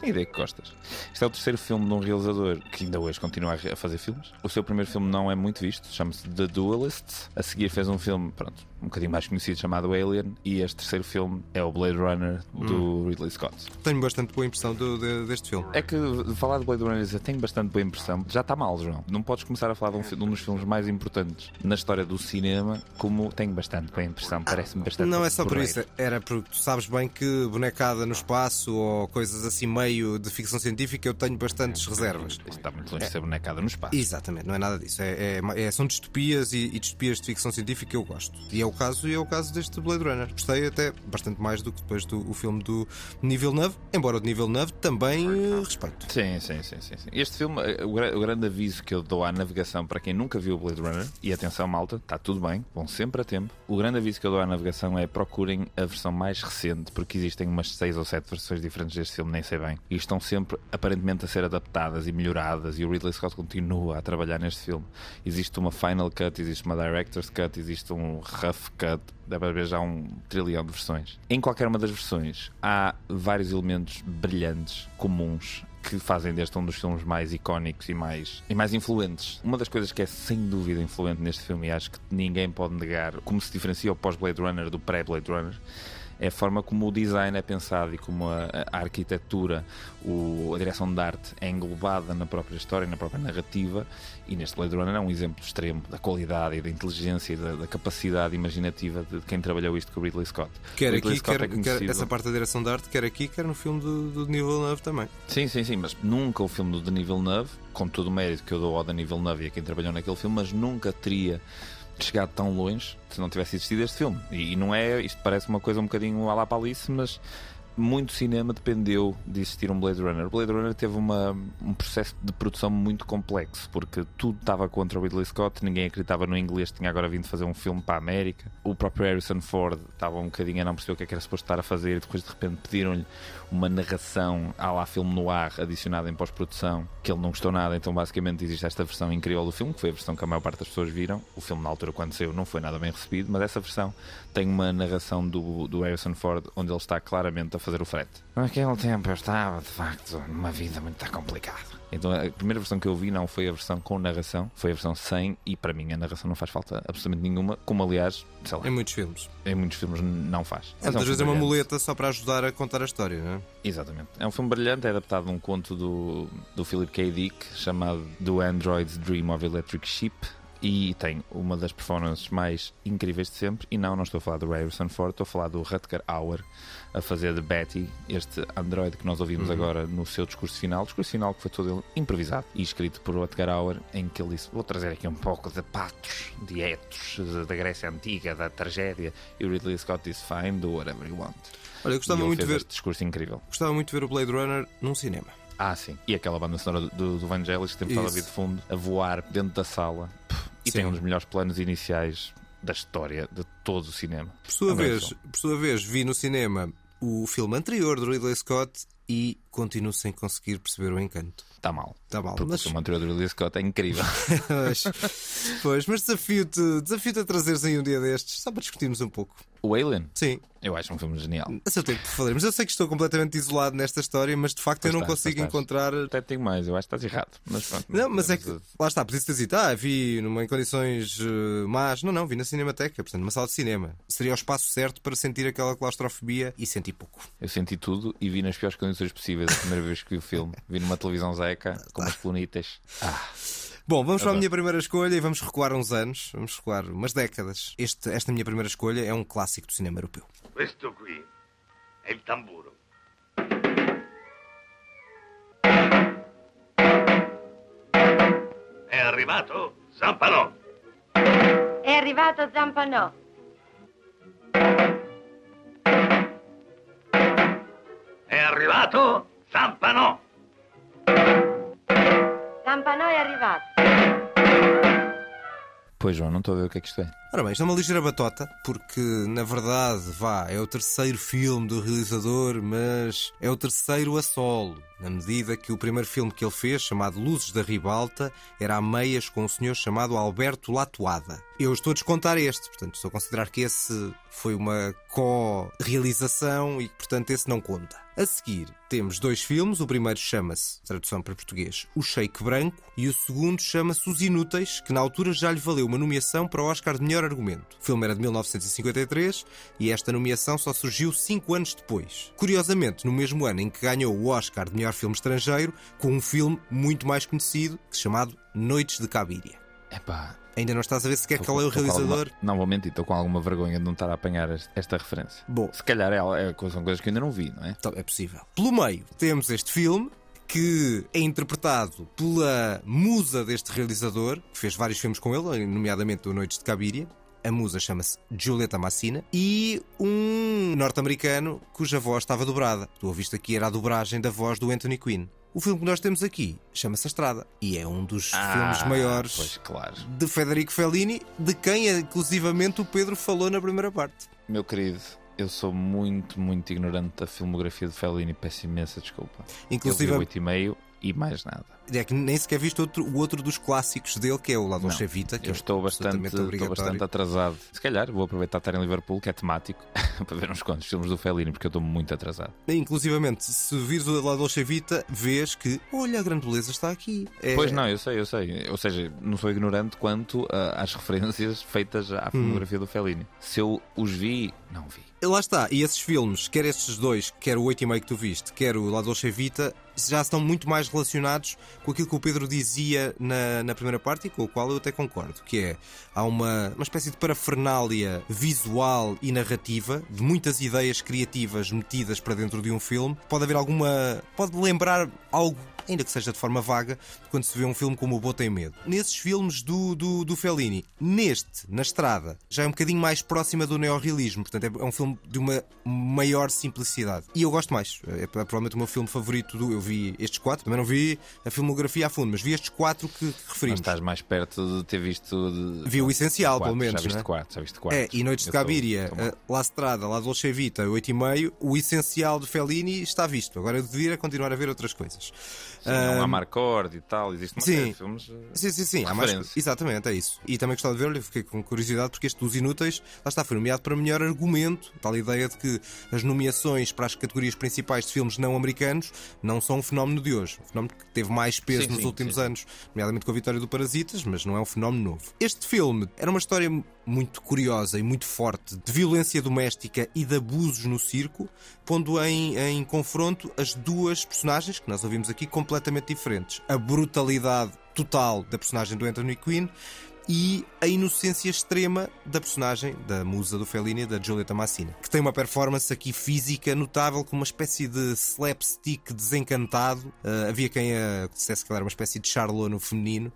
Tenho ideia que gostas. Este é o terceiro filme de um realizador que ainda hoje continua a fazer filmes. O seu primeiro filme não é muito visto, chama-se The Duelist. A seguir fez um filme, pronto, um bocadinho mais conhecido chamado Alien, e este terceiro filme é o Blade Runner do Ridley Scott. Tenho bastante boa impressão do- de- deste filme. É que falar de Blade Runner eu tenho bastante boa impressão. Já está mal, João. Não podes começar a falar de um, de um dos filmes mais importantes na história do cinema, como tenho bastante boa impressão. Parece-me bastante. Não é só por isso, era porque tu sabes bem que bonecada no espaço ou coisas assim meio de ficção científica eu tenho bastantes reservas. Isto está muito longe de ser bonecada no espaço. Exatamente, não é nada disso. É, é- é- são distopias e, e distopias de ficção científica que eu gosto. E é o caso, e é o caso deste Blade Runner. Gostei até bastante mais do que depois do o filme do Nível 9, embora o de Nível 9 também eh, respeito. Sim, sim, sim, sim, sim. Este filme, eh, o, o grande aviso que eu dou à navegação para quem nunca viu o Blade Runner, e atenção, malta, está tudo bem, vão sempre a tempo. O grande aviso que eu dou à navegação é procurem a versão mais recente, porque existem umas seis ou sete versões diferentes deste filme, nem sei bem, e estão sempre aparentemente a ser adaptadas e melhoradas, e o Ridley Scott continua a trabalhar neste filme. Existe uma Final Cut, existe uma Director's Cut, existe um Rough Cut, deve haver já um trilhão de versões. Em qualquer uma das versões há vários elementos brilhantes, comuns, que fazem deste um dos filmes mais icónicos e mais, e mais influentes. Uma das coisas que é sem dúvida influente neste filme, e acho que ninguém pode negar, como se diferencia o pós-Blade Runner do pré-Blade Runner, é a forma como o design é pensado e como a, a arquitetura, o- a direção de arte é englobada na própria história, na própria narrativa. E neste Blade Runner é um exemplo extremo da qualidade e da inteligência e da, da capacidade imaginativa de quem trabalhou isto com o Ridley Scott. Quer Ridley aqui, Scott quer, é quer essa parte da direção de arte, quer aqui, quer no filme do, do Nível 9 também. Sim, sim, sim, mas nunca o filme do Denis Villeneuve, com todo o mérito que eu dou ao Denis Villeneuve e a quem trabalhou naquele filme, mas nunca teria chegado tão longe se não tivesse existido este filme. E, não é, isto parece uma coisa um bocadinho à la palice, mas muito cinema dependeu de existir um Blade Runner. Blade Runner teve uma, um processo de produção muito complexo, porque tudo estava contra o Ridley Scott, ninguém acreditava no inglês, tinha agora vindo fazer um filme para a América. O próprio Harrison Ford estava um bocadinho a não perceber o que é que era suposto estar a fazer, e depois de repente pediram-lhe uma narração à lá filme no ar adicionada em pós-produção, que ele não gostou nada, então basicamente existe esta versão incrível do filme, que foi a versão que a maior parte das pessoas viram. O filme na altura quando saiu não foi nada bem recebido, mas essa versão tem uma narração do, do Harrison Ford onde ele está claramente a fazer o frete. Naquele tempo eu estava, de facto, numa vida muito complicada. Então a primeira versão que eu vi não foi a versão com narração, foi a versão sem, e para mim a narração não faz falta absolutamente nenhuma, como aliás, sei lá, Em muitos filmes. em muitos filmes não faz. É, Mas muitas um vezes é uma muleta só para ajudar a contar a história, não é? Exatamente. É um filme brilhante, é adaptado de um conto do, do Philip K. Dick chamado Do Android's Dream of Electric Sheep e tem uma das performances mais incríveis de sempre. E não, não estou a falar do Harrison Ford, estou a falar do Rutger Hauer a fazer de Betty, este android que nós ouvimos agora no seu discurso final. Discurso final que foi todo ele improvisado e escrito por Rutger Hauer, em que ele disse: Vou trazer aqui um pouco de patos, de etos, da Grécia Antiga, da tragédia. E o Ridley Scott disse: Fine, do whatever you want. Olha, eu gostava muito de ver, este discurso incrível. gostava muito de ver o Blade Runner num cinema. Ah, sim. E aquela banda sonora do, do Vangelis que temos estado a ouvir de fundo, a voar dentro da sala. Pff, E Sim. tem um dos melhores planos iniciais da história de todo o cinema. Por sua, É vez, por sua vez, vi no cinema o filme anterior do Ridley Scott e continuo sem conseguir perceber o encanto. Está mal. Está mal, Porque mas- o filme anterior do Ridley Scott é incrível. [laughs] pois, mas desafio-te desafio a trazeres aí um dia destes, só para discutirmos um pouco. o Alien, Sim, eu acho um filme genial. a seu tempo falaremos. Eu sei que estou completamente isolado nesta história, mas de facto eu Pois não estás, consigo estás. encontrar. Até te digo mais, eu acho que estás errado. Mas pronto. Não, mas é que Mas, lá está, podia ter dito, ah, vi numa, em condições eh, más. Não, não, vi na Cinemateca, portanto, numa sala de cinema. Seria o espaço certo para sentir aquela claustrofobia e senti pouco. Eu senti tudo e vi nas piores condições possíveis a primeira vez que vi o filme. Vi numa televisão zeca, com umas colonitas. Ah, Bom, vamos para a minha primeira escolha e vamos recuar uns anos, vamos recuar umas décadas. Este, esta minha primeira escolha é um clássico do cinema europeu. Questo qui è il tamburo. È arrivato Zampanò. È arrivato Zampanò. È arrivato Zampanò. Zampanò è arrivato. pois João, não estou a ver o que é que isto é. Ora bem, isto é uma ligeira batota, porque na verdade, vá, é o terceiro filme do realizador, mas é o terceiro a solo, na medida que o primeiro filme que ele fez, chamado Luzes da Ribalta, era a meias com um senhor chamado Alberto Latuada. Eu estou a descontar este, portanto, estou a considerar que esse foi uma co-realização e que, portanto, esse não conta. A seguir, temos dois filmes. O primeiro chama-se, tradução para português, O Shake Branco, e o segundo chama-se Os Inúteis, que na altura já lhe valeu uma nomeação para o Oscar de Melhor Argumento. O filme era de 1953 e esta nomeação só surgiu cinco anos depois. Curiosamente, no mesmo ano em que ganhou o Oscar de Melhor Filme Estrangeiro, com um filme muito mais conhecido, chamado Noites de Cabiria. Epá, Ainda não estás a ver sequer qual é o realizador? alguma- Não vou mentir, estou com alguma vergonha de não estar a apanhar est- esta referência. Bom, Se calhar é, é, são coisas que eu ainda não vi, não é? Então, é possível. Pelo meio, temos este filme que é interpretado pela musa deste realizador, que fez vários filmes com ele, nomeadamente o Noites de Cabiria. A musa chama-se Giulietta Massina e um norte-americano cuja voz estava dobrada. Tu ouviste aqui era a dobragem da voz do Anthony Quinn. O filme que nós temos aqui chama-se A Estrada e é um dos filmes maiores Pois, claro. de Federico Fellini, de quem inclusivamente o Pedro falou na primeira parte. Meu querido, eu sou muito, muito ignorante da filmografia de Fellini. Peço imensa desculpa. Inclusive- Eu vi 8,5 e mais nada. É que nem sequer viste outro, o outro dos clássicos dele, que é o La Dolce Não. Vita, que Eu é estou bastante, estou bastante atrasado. Se calhar vou aproveitar estar em Liverpool, que é temático, [laughs] para ver uns quantos filmes do Fellini, porque eu estou muito atrasado. Inclusivamente, se vires o La Dolce Vita, vês que, olha, a grande beleza está aqui. É- Pois não, eu sei, eu sei. Ou seja, não sou ignorante quanto ah, às [laughs] referências feitas à Hum. filmografia do Fellini. Se eu os vi, não vi. Lá está, e esses filmes, quer estes dois, quer o 8,5 que tu viste, quer o La Dolce Vita, já estão muito mais relacionados com aquilo que o Pedro dizia na, na primeira parte e com o qual eu até concordo, que é, há uma, uma espécie de parafernália visual e narrativa, de muitas ideias criativas metidas para dentro de um filme. Pode haver alguma... pode lembrar algo ainda que seja de forma vaga, quando se vê um filme como O Boa Tem Medo. Nesses filmes do, do, do Fellini, neste, na estrada, já é um bocadinho mais próxima do neorrealismo, portanto é, é um filme de uma maior simplicidade. E eu gosto mais. É provavelmente o meu filme favorito. Do, eu vi estes quatro, também não vi a filmografia a fundo, mas vi estes quatro que, que Mas referimos. estás mais perto de ter visto. De... Vi o essencial, quatro, pelo menos, Já viste não é? quatro, já viste quatro. É, e Noites de Eu Cabiria, tô eh, La Strada, La Dolce Vita, 8,5, o essencial de Fellini está visto. Agora eu devia continuar a ver outras coisas. Sim, não há Marcord e tal, existe uma sim. série de filmes. eh, Sim, sim, sim. Há mais... Exatamente, é isso. E também gostava de ver, fiquei com curiosidade, porque este dos Inúteis, lá está, foi nomeado para melhor argumento. Tal ideia de que as nomeações para as categorias principais de filmes não americanos não são um fenómeno de hoje. Um fenómeno que teve mais peso Sim, nos sim, últimos anos, nomeadamente com a vitória do Parasitas, mas não é um fenómeno novo. Este filme era uma história muito curiosa e muito forte de violência doméstica e de abusos no circo, pondo em, em confronto as duas personagens que nós ouvimos aqui completamente diferentes. A brutalidade total da personagem do Anthony Quinn e a inocência extrema da personagem da musa do Fellini, da Giulietta Massina, que tem uma performance aqui física notável, com uma espécie de slapstick desencantado. Ah, havia quem a dissesse que ela era uma espécie de Charlot no feminino.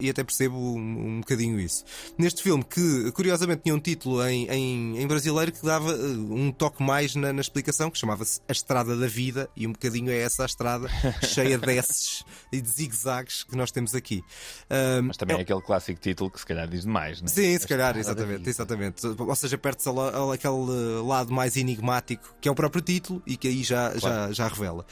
E até percebo um, um bocadinho isso. Neste filme, que curiosamente tinha um título em, em, em brasileiro que dava ah, um toque mais na, na explicação, que chamava-se A Estrada da Vida, e um bocadinho é essa a estrada, [laughs] cheia de S e de zigue-zagues que nós temos aqui. Ah, Mas também é aquele clássico título que se calhar diz demais, não é? Sim, A se calhar, Estrada da exatamente, exatamente. Ou seja, perde-se a a- aquele lado mais enigmático que é o próprio título e que aí já, já, já revela.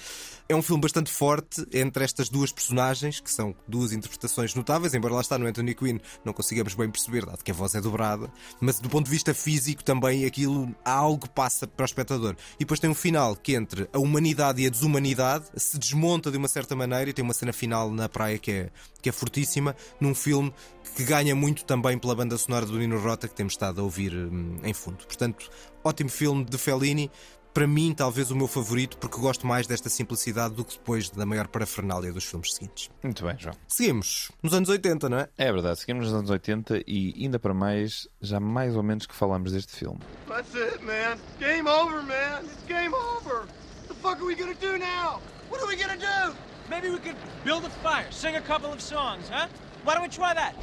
É um filme bastante forte entre estas duas personagens, que são duas interpretações notáveis, embora lá está no Anthony Quinn não consigamos bem perceber, dado que a voz é dobrada, mas do ponto de vista físico também aquilo, há algo passa para o espectador. E depois tem um final que entre a humanidade e a desumanidade se desmonta de uma certa maneira e tem uma cena final na praia que é, que é fortíssima, num filme que ganha muito também pela banda sonora do Nino Rota que temos estado a ouvir hum, em fundo. Portanto, ótimo filme de Fellini. Para mim, talvez o meu favorito, porque gosto mais desta simplicidade do que depois da maior parafernália dos filmes seguintes. Muito bem, João. Seguimos nos anos 80, não é? É verdade, seguimos nos anos 80 e ainda para mais, já mais ou menos que falamos deste filme. That's it, man. Game over, man. It's game over. What the fuck are we gonna do now? What are we gonna do? Maybe we could build a fire, sing a couple of songs, huh? Why don't we try that?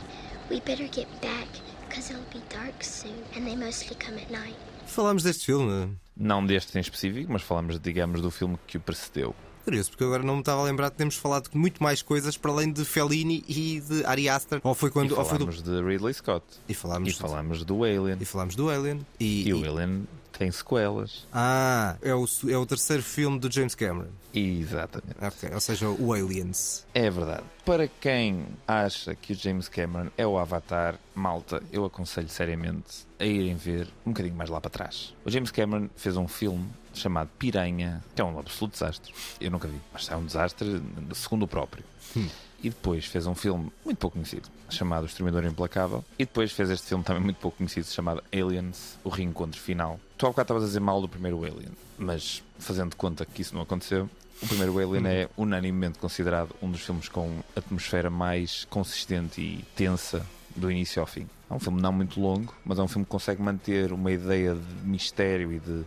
We better get back, because it'll be dark soon, and they mostly come at night. Falámos deste filme. Não deste em específico, mas falamos, digamos, do filme que o precedeu. Curioso, porque agora não me estava a lembrar que temos falado de muito mais coisas para além de Fellini e de Ari Aster. Ou foi quando. e ou foi do- falámos de Ridley Scott. E falámos, E falámos do Alien. E falámos do Alien. E, E o Alien tem sequelas. Ah, é o, é o terceiro filme do James Cameron. Exatamente. Ok, ou seja, o Aliens. É verdade. Para quem acha que o James Cameron é o Avatar, malta, eu aconselho seriamente a irem ver um bocadinho mais lá para trás. O James Cameron fez um filme chamado Piranha, que é um absoluto desastre. Eu nunca vi, mas é um desastre segundo o próprio. Hum. E depois fez um filme muito pouco conhecido, chamado O Exterminador Implacável. E depois fez este filme também muito pouco conhecido, chamado Aliens, O Reencontro Final. Tu há bocado estavas a dizer mal do primeiro Alien, mas fazendo de conta que isso não aconteceu, o primeiro Alien é unanimemente considerado um dos filmes com atmosfera mais consistente e tensa do início ao fim. É um filme não muito longo, mas é um filme que consegue manter uma ideia de mistério e de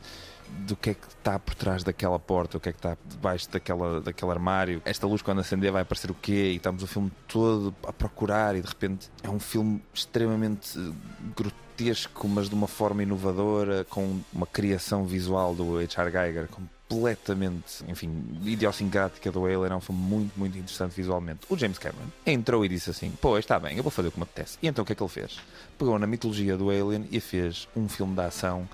do que é que está por trás daquela porta, o que é que está debaixo daquela, daquele armário. Esta luz, quando acender, vai aparecer o quê? E estamos o filme todo a procurar, e de repente é um filme extremamente grotesco, mas de uma forma inovadora, com uma criação visual do H.R. Geiger completamente, enfim, idiosincrática do Alien. É um filme muito, muito interessante visualmente. O James Cameron entrou e disse assim: Pô, está bem, eu vou fazer o que me apetece. E então o que é que ele fez? Pegou na mitologia do Alien e fez um filme de ação,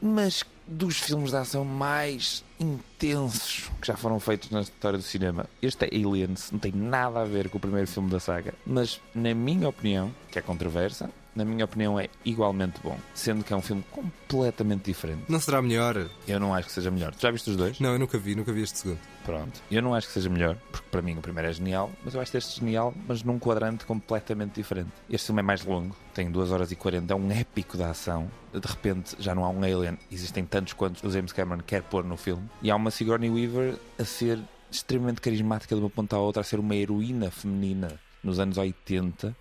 mas dos filmes de ação mais intensos que já foram feitos na história do cinema. Este é Aliens, não tem nada a ver com o primeiro filme da saga, mas na minha opinião, que é controversa, na minha opinião é igualmente bom, sendo que é um filme completamente diferente. Não será melhor? Eu não acho que seja melhor. Tu já viste os dois? Não, eu nunca vi, nunca vi este segundo. Pronto. Eu não acho que seja melhor, porque para mim o primeiro é genial, mas eu acho este genial, mas num quadrante completamente diferente. Este filme é mais longo, tem 2 horas e 40, é um épico da ação. De repente já não há um alien, existem tantos quantos o James Cameron quer pôr no filme. E há uma Sigourney Weaver a ser extremamente carismática de uma ponta à outra, a ser uma heroína feminina nos anos 80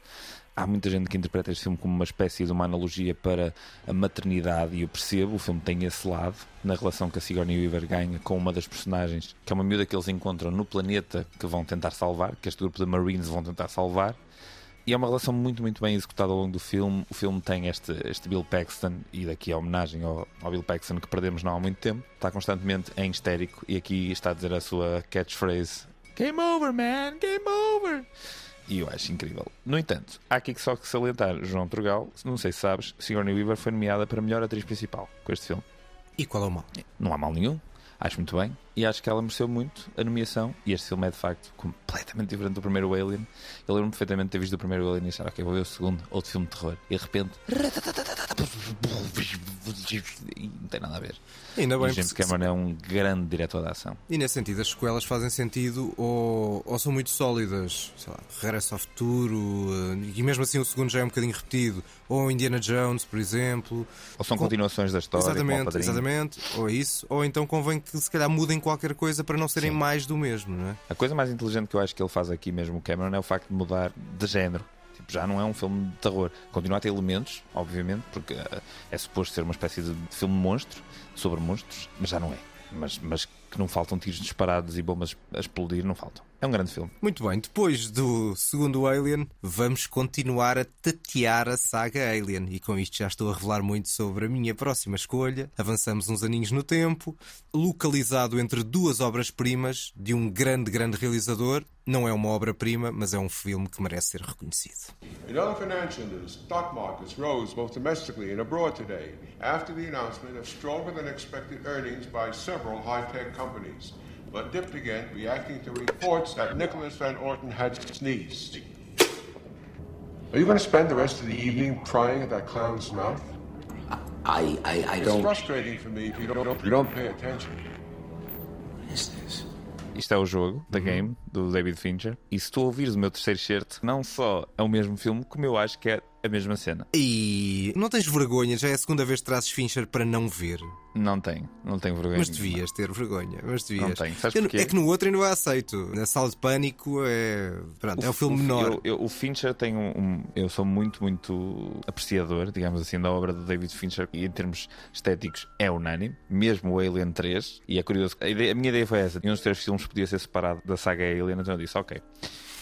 há muita gente que interpreta este filme como uma espécie de uma analogia para a maternidade e eu percebo, o filme tem esse lado na relação que a Sigourney Weaver ganha com uma das personagens, que é uma miúda que eles encontram no planeta que vão tentar salvar, que este grupo de Marines vão tentar salvar. E é uma relação muito, muito bem executada ao longo do filme. O filme tem este, este Bill Paxton, e daqui a homenagem ao, ao Bill Paxton que perdemos não há muito tempo. Está constantemente em histérico e aqui está a dizer a sua catchphrase: Game over, man, game over. E eu acho incrível. No entanto, há aqui só que salientar João Trugal, não sei se sabes, Sigourney Weaver foi nomeada para melhor atriz principal com este filme. E qual é o mal? Não há mal nenhum. Acho muito bem. E acho que ela mereceu muito a nomeação. E este filme é de facto completamente diferente do primeiro Alien. Eu lembro-me perfeitamente de ter visto o primeiro Alien e achar, ok, vou ver o segundo, outro filme de terror. E de repente. Não tem nada a ver. Ainda bem, e James Cameron é um grande diretor da ação. E nesse sentido, as sequelas fazem sentido ou, ou são muito sólidas, sei lá, Regresso ao Futuro, eh, e mesmo assim o segundo já é um bocadinho repetido, ou Indiana Jones, por exemplo. Ou são Com... continuações da história. Exatamente, exatamente, ou é isso, ou então convém que se calhar mudem qualquer coisa para não serem Sim. mais do mesmo, não é? A coisa mais inteligente que eu acho que ele faz aqui mesmo, o Cameron, é o facto de mudar de género já não é um filme de terror. Continua a ter elementos, obviamente, porque uh, é suposto ser uma espécie de filme monstro, sobre monstros, mas já não é. Mas, mas que não faltam tiros disparados e bombas a explodir, não faltam. É um grande filme. Muito bem, depois do segundo Alien, vamos continuar a tatear a saga Alien. E com isto já estou a revelar muito sobre a minha próxima escolha. Avançamos uns aninhos no tempo, localizado entre duas obras-primas de um grande, grande realizador. Não é uma obra-prima, mas é um filme que merece ser reconhecido. In other financial news, stock markets rose both domestically and abroad today after the announcement of stronger than expected earnings by several high-tech companies. But dipped again, reacting to reports that Nicholas Van Orton had sneezed. Are you going to spend the rest of the evening prying at that clown's mouth? I, I, I don't. It's frustrating for me if you don't, you don't pay attention. What is this? Isto é o jogo, The Game, do David Fincher. E se tu ouvires o meu terceiro shirt, não só é o mesmo filme, como eu acho que é a mesma cena. E não tens vergonha? Já é a segunda vez que trazes Fincher para não ver. Não tenho, não tenho vergonha. Mas devias ter vergonha. Mas devias. Não tenho. Sabes porquê? É que no outro ainda é aceito. Na sala de pânico é. Pronto, o, é o filme o, menor. Eu, eu, o Fincher tem um, um, Eu sou muito, muito apreciador, digamos assim, da obra do David Fincher e em termos estéticos é unânime. Mesmo o Alien 3. E é curioso. A, ideia, a minha ideia foi essa. E um dos três filmes podia ser separado da saga Alien. Então eu disse, ok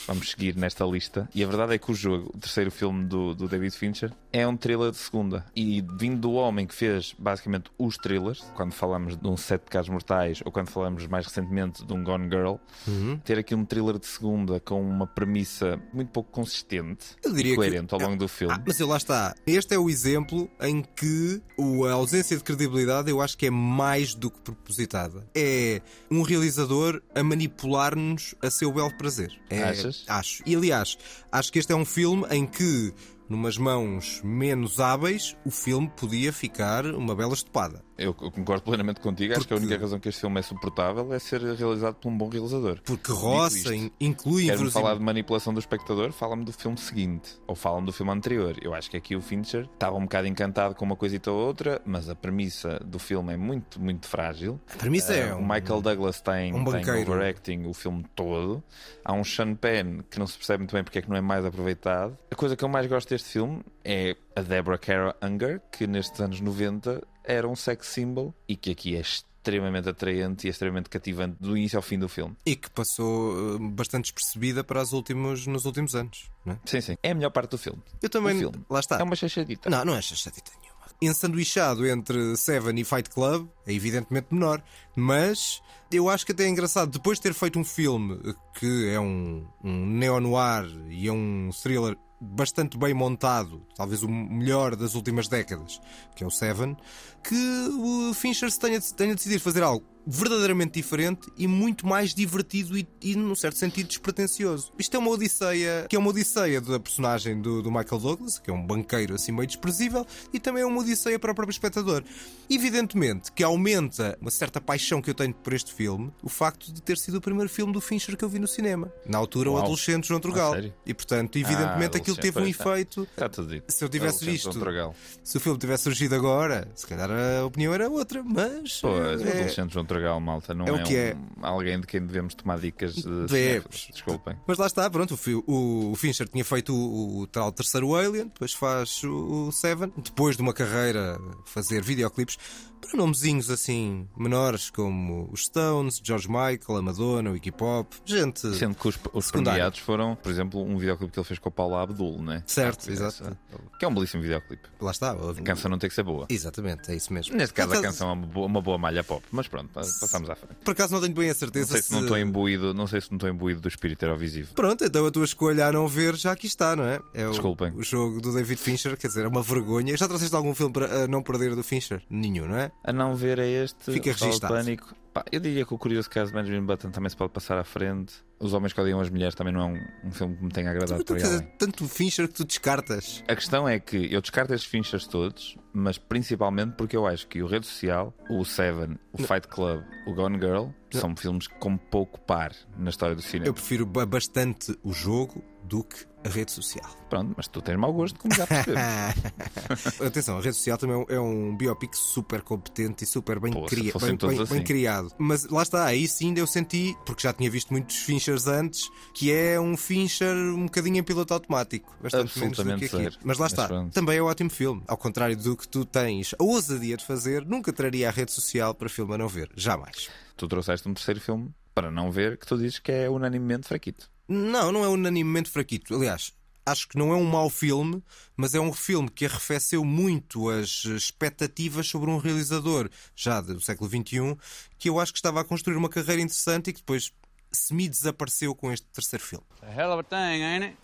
vamos seguir nesta lista. E a verdade é que o jogo, o terceiro filme do, do David Fincher, é um thriller de segunda. E vindo do homem que fez basicamente os thrillers, quando falamos de um Sete Pecados Mortais ou quando falamos mais recentemente de um Gone Girl, uhum. ter aqui um thriller de segunda com uma premissa muito pouco consistente e coerente que... ao longo do filme. Ah, mas lá está. Este é o exemplo em que a ausência de credibilidade eu acho que é mais do que propositada. É um realizador a manipular-nos a seu belo prazer. É, Achas? Acho. E aliás, acho que este é um filme em que numas mãos menos hábeis, o filme podia ficar uma bela estupada. Eu concordo plenamente contigo. Acho que a única razão que este filme é suportável é ser realizado por um bom realizador. Porque roça, inclui inverosim- falar de manipulação do espectador? Fala-me do filme seguinte. Ou fala-me do filme anterior. Eu acho que aqui o Fincher estava um bocado encantado com uma coisita ou outra, mas a premissa do filme é muito, muito frágil. A premissa é Eh, um- O Michael Douglas tem, um tem overacting o filme todo. Há um Sean Penn que não se percebe muito bem porque é que não é mais aproveitado. A coisa que eu mais gosto deste filme é a Deborah Kara Unger, que nestes anos 90 era um sex symbol e que aqui é extremamente atraente e extremamente cativante do início ao fim do filme. E que passou eh, bastante despercebida para os últimos, nos últimos anos. Não é? Sim, sim. É a melhor parte do filme. Eu também. O filme. Lá está. É uma chachadita. Não, não é chachadita nenhuma. Ensanduichado entre Seven e Fight Club, é evidentemente menor, mas eu acho que até é engraçado, depois de ter feito um filme que é um, um neo-noir e é um thriller bastante bem montado, talvez o melhor das últimas décadas, que é o Seven, que o Fincher tenha, tenha decidido fazer algo verdadeiramente diferente e muito mais divertido e, e num certo sentido, despretensioso. Isto é uma odisseia, que é uma odisseia da personagem do, do Michael Douglas, que é um banqueiro assim meio desprezível, e também é uma odisseia para o próprio espectador. Evidentemente que aumenta uma certa paixão que eu tenho por este filme, o facto de ter sido o primeiro filme do Fincher que eu vi no cinema. Na altura, o adolescente João Trugal. e portanto, evidentemente Ah, aquilo teve um pois, efeito. Está tudo dito. Se eu tivesse visto, Trugal. se o filme tivesse surgido agora, se calhar a opinião era outra, mas. Pois, o é- adolescente João Malta, não é é, o que é. um- alguém de quem devemos tomar dicas de Devemos. Desculpem. Mas lá está, pronto, o, fi- o- o Fincher tinha feito o, o tal terceiro Alien, depois faz o, o Seven, depois de uma carreira fazer videoclipes para nomezinhos assim menores como os Stones, George Michael, a Madonna, o Iggy Pop, gente. Sendo que os, os premiados foram, por exemplo, um videoclipe que ele fez com o Paulo Abdul, né? Certo, exato. Que é um belíssimo videoclipe. Lá está. A canção não tem que ser boa. Exatamente, é isso mesmo. Neste caso, a acaso- canção é uma boa, uma boa malha pop. Mas pronto, passamos à frente. Por acaso não tenho bem a Não certeza sei se não estou imbuído, não sei se não estou imbuído do espírito eurovisivo. Pronto, então a tua escolha a não ver já aqui está, não é? É o, Desculpem. o jogo do David Fincher, quer dizer, é uma vergonha. Já trouxeste algum filme para não perder do Fincher? Nenhum, não é? A não ver é este. Fica registado. Pânico. Pá, eu diria que o curioso caso de Benjamin Button também se pode passar à frente. Os Homens que Odiam as Mulheres também não é um, um filme que me tenha agradado dizer, além. tanto Fincher que tu descartas. A questão é que eu descarto estes Finchers todos, mas principalmente porque eu acho que o Rede Social, o Seven, o Fight Club, o Gone Girl são filmes com pouco par na história do cinema. Eu prefiro ba- bastante o jogo do que a rede social. Pronto, mas tu tens mau gosto, como já percebemos. [laughs] Atenção, a rede social também é um biopic super competente e super bem, Pô, cria- bem, bem- assim. bem criado. Mas lá está, aí sim eu senti, porque já tinha visto muitos Finchers antes, que é um Fincher um bocadinho em piloto automático. Bastante menos do que aqui. Mas lá Mas está, pronto. também é um ótimo filme. Ao contrário do que tu tens a ousadia de fazer, nunca traria a rede social para filme a não ver. Jamais. tu trouxeste um terceiro filme para não ver que tu dizes que é unanimemente fraquito. Não, não é unanimemente fraquito. Aliás, acho que não é um mau filme, mas é um filme que arrefeceu muito as expectativas sobre um realizador já do século XXI, que eu acho que estava a construir uma carreira interessante e que depois semi-desapareceu com este terceiro filme. A hell of a thing, ain't it?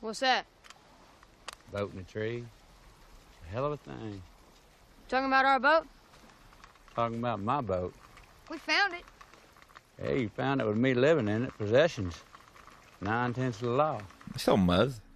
What's that? Boat in a tree. A hell of a thing. Talking about our boat? Talking about my boat. We found it. Hey, you found it with me living in it. Possessions. Nine tenths of the law. Isto é um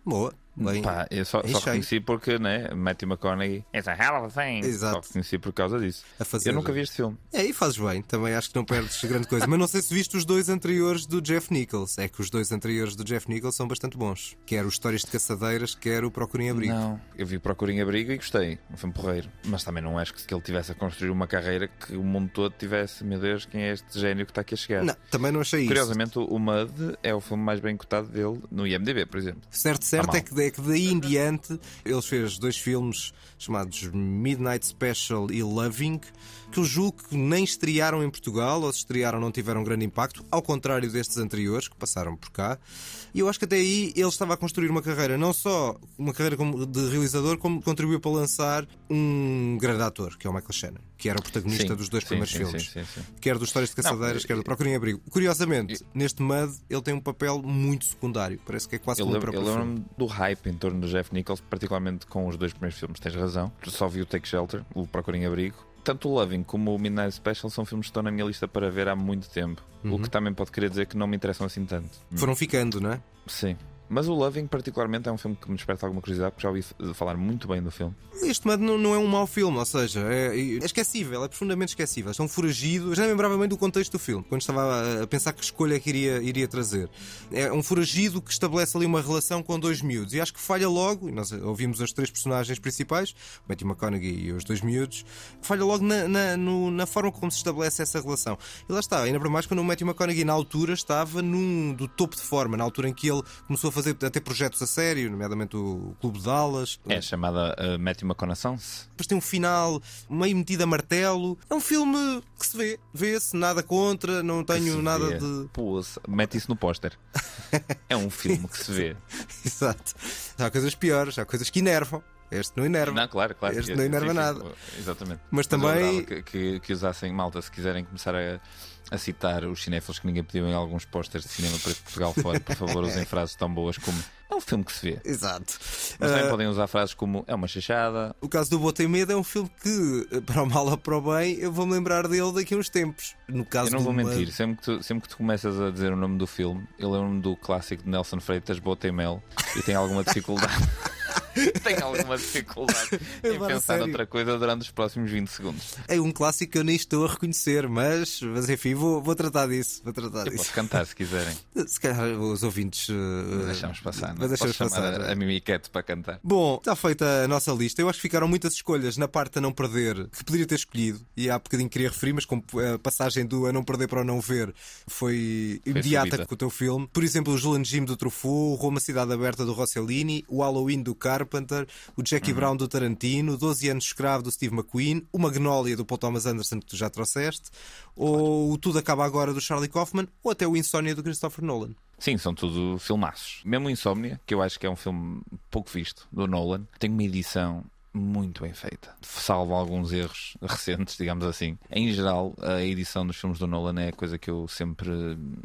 Mud. Bem, Pá, eu só, só reconheci porque, né, Matthew McConaughey It's a hell of a thing. Exato. Só reconheci por causa disso. Fazer- Eu nunca vi este filme. É, e fazes bem, também acho que não perdes grande coisa. Mas não sei se viste os dois anteriores do Jeff Nichols. É que os dois anteriores do Jeff Nichols são bastante bons. Quer o Histórias de Caçadeiras, quer o Procurem Abrigo. Não, eu vi Procurem Abrigo e gostei. Um filme porreiro. Mas também não acho que ele tivesse a construir uma carreira que o mundo todo tivesse. Meu Deus, quem é este gênio que está aqui a chegar? Não, também não achei isso. Curiosamente, o Mud é o filme mais bem cotado dele no IMDb, por exemplo. Certo, certo é que, é que daí em diante ele fez dois filmes chamados Midnight Special e Loving, que eu julgo que nem estrearam em Portugal, ou se estrearam não tiveram grande impacto, ao contrário destes anteriores que passaram por cá. E eu acho que até aí ele estava a construir uma carreira, não só uma carreira de realizador, como contribuiu para lançar um grande ator, que é o Michael Shannon, que era o protagonista Sim, dos dois sim, primeiros sim, filmes. sim, sim, sim. Quer dos Histórias de Caçadeiras, Não, quer do Procurem Abrigo. Curiosamente, neste Mud ele tem um papel muito secundário. Parece que é quase Eu como o lembro- eu lembro-me do hype em torno do Jeff Nichols, particularmente com os dois primeiros filmes. Tens razão. Só vi o Take Shelter, o Procurem Abrigo. Tanto o Loving como o Midnight Special são filmes que estão na minha lista para ver há muito tempo. O Uhum. que também pode querer dizer que não me interessam assim tanto. Foram ficando, não é? Sim. Mas o Loving, particularmente, é um filme que me desperta alguma curiosidade, porque já ouvi falar muito bem do filme. Este Mad não, não é um mau filme, ou seja, é, é esquecível, é profundamente esquecível. É um foragido. Eu já lembrava bem do contexto do filme, quando estava a, pensar que escolha que iria, iria trazer. É um foragido que estabelece ali uma relação com dois miúdos. E acho que falha logo, e nós ouvimos as três personagens principais, Matthew McConaughey e os dois miúdos, falha logo na, na, no- na forma como se estabelece essa relação. E lá está, ainda para mais quando o Matthew McConaughey na altura estava num do topo de forma, na altura em que ele começou a fazer a ter projetos a sério, nomeadamente o Clube de Dallas. É chamada uh, Matthew McConaughey. Depois tem um final meio metido a martelo. É um filme que se vê, vê-se, nada contra, não tenho nada vê. de. Pô, mete isso no póster. [laughs] é um filme que se vê. [laughs] Exato. Já há coisas piores, já há coisas que enervam. Este não enerva. Não, claro, claro. Este não enerva sim, sim, nada. Exatamente. Mas eu também- Que, que, que usassem malta, se quiserem começar a, a citar os cinéfilos que ninguém pediu em alguns pósteres de cinema para Portugal fora, por favor, [laughs] usem frases tão boas como é um filme que se vê. Exato. Mas também Ah, podem usar frases como é uma chachada. O caso do Boa Tem Medo é um filme que, para o mal ou para o bem, eu vou-me lembrar dele daqui a uns tempos. No caso Eu não vou Mad- mentir, sempre que, tu, sempre que tu começas a dizer o nome do filme, eu lembro-me do clássico de Nelson Freitas, Bota e Mel, e tenho alguma dificuldade. [laughs] [laughs] tenho alguma dificuldade É, em pensar sério. noutra coisa durante os próximos 20 segundos. É um clássico que eu nem estou a reconhecer, mas, mas enfim, vou, vou tratar disso. Vou tratar Eu disso. posso cantar se quiserem. [laughs] Se calhar os ouvintes. uh, Deixamos passar, não? Mas deixamos Posso passar. a, a Mimiquete para cantar. Bom, está feita a nossa lista. Eu acho que ficaram muitas escolhas na parte a não perder que poderia ter escolhido. E há bocadinho queria referir, mas como a passagem do a não perder para o não ver foi imediata subida. com o teu filme. Por exemplo, o Julian Jim do Truffaut, o Roma Cidade Aberta do Rossellini, o Halloween do Carpenter, o Jackie Uhum. Brown do Tarantino, 12 anos de escravo do Steve McQueen, o Magnolia do Paul Thomas Anderson que tu já trouxeste, ou o Tudo Acaba Agora do Charlie Kaufman, ou até o Insónia do Christopher Nolan. Sim, são tudo filmaços. Mesmo o Insomnia, que eu acho que é um filme pouco visto, do Nolan, tem uma edição muito bem feita. Salvo alguns erros [laughs] recentes, digamos assim. Em geral, a edição dos filmes do Nolan é a coisa que eu sempre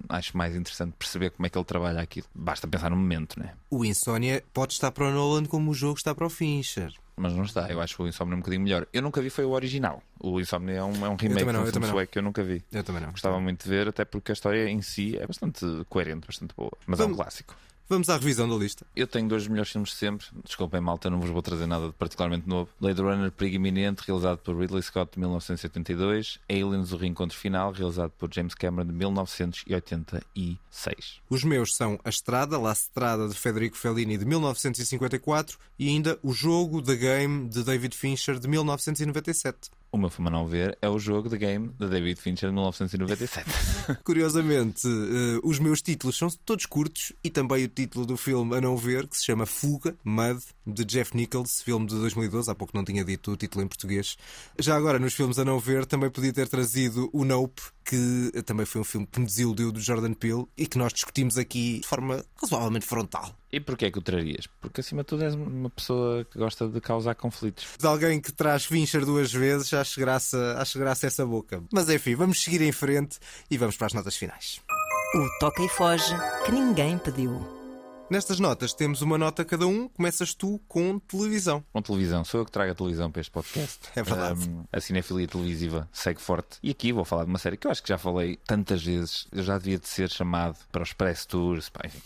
acho mais interessante perceber como é que ele trabalha aquilo. Basta pensar no momento, né? O Insónia pode estar para o Nolan como o jogo está para o Fincher. Mas não está, eu acho o Insomnia um bocadinho melhor. Eu nunca vi foi o original. O Insomnia é um, é um remake não, de um filme que eu nunca vi. Eu também não. Gostava muito de ver, até porque a história em si é bastante coerente, bastante boa. Mas é um Vamos- clássico. Vamos à revisão da lista. Eu tenho dois melhores filmes de sempre. Desculpem, malta, não vos vou trazer nada de particularmente novo. Blade Runner Perigo Iminente, realizado por Ridley Scott de 1982. Aliens O Reencontro Final, realizado por James Cameron de 1986. Os meus são A Estrada, La Strada de Federico Fellini de 1954 e ainda O Jogo, The Game de David Fincher de 1997. O meu filme a não ver é o jogo The Game de David Fincher de 1997. [laughs] Curiosamente, eh, os meus títulos são todos curtos e também o título do filme a não ver, que se chama Fuga, Mud, de Jeff Nichols, filme de 2012. Há pouco não tinha dito o título em português. Já agora, nos filmes a não ver, também podia ter trazido o Nope, que também foi um filme que me desiludiu do Jordan Peele e que nós discutimos aqui de forma razoavelmente frontal. e porquê é que o trarias? Porque acima de tudo és uma pessoa que gosta de causar conflitos. De alguém que traz Fincher duas vezes, acho graça, acho graça essa boca. Mas enfim, vamos seguir em frente e vamos para as notas finais. O Toca e Foge que ninguém pediu. Nestas notas temos uma nota cada um. Começas tu com televisão. Com televisão, sou eu que trago a televisão para este podcast. É verdade. Um, a cinefilia televisiva segue forte. E aqui vou falar de uma série que eu acho que já falei tantas vezes. Eu já devia de ser chamado para os press tours. Pá, enfim.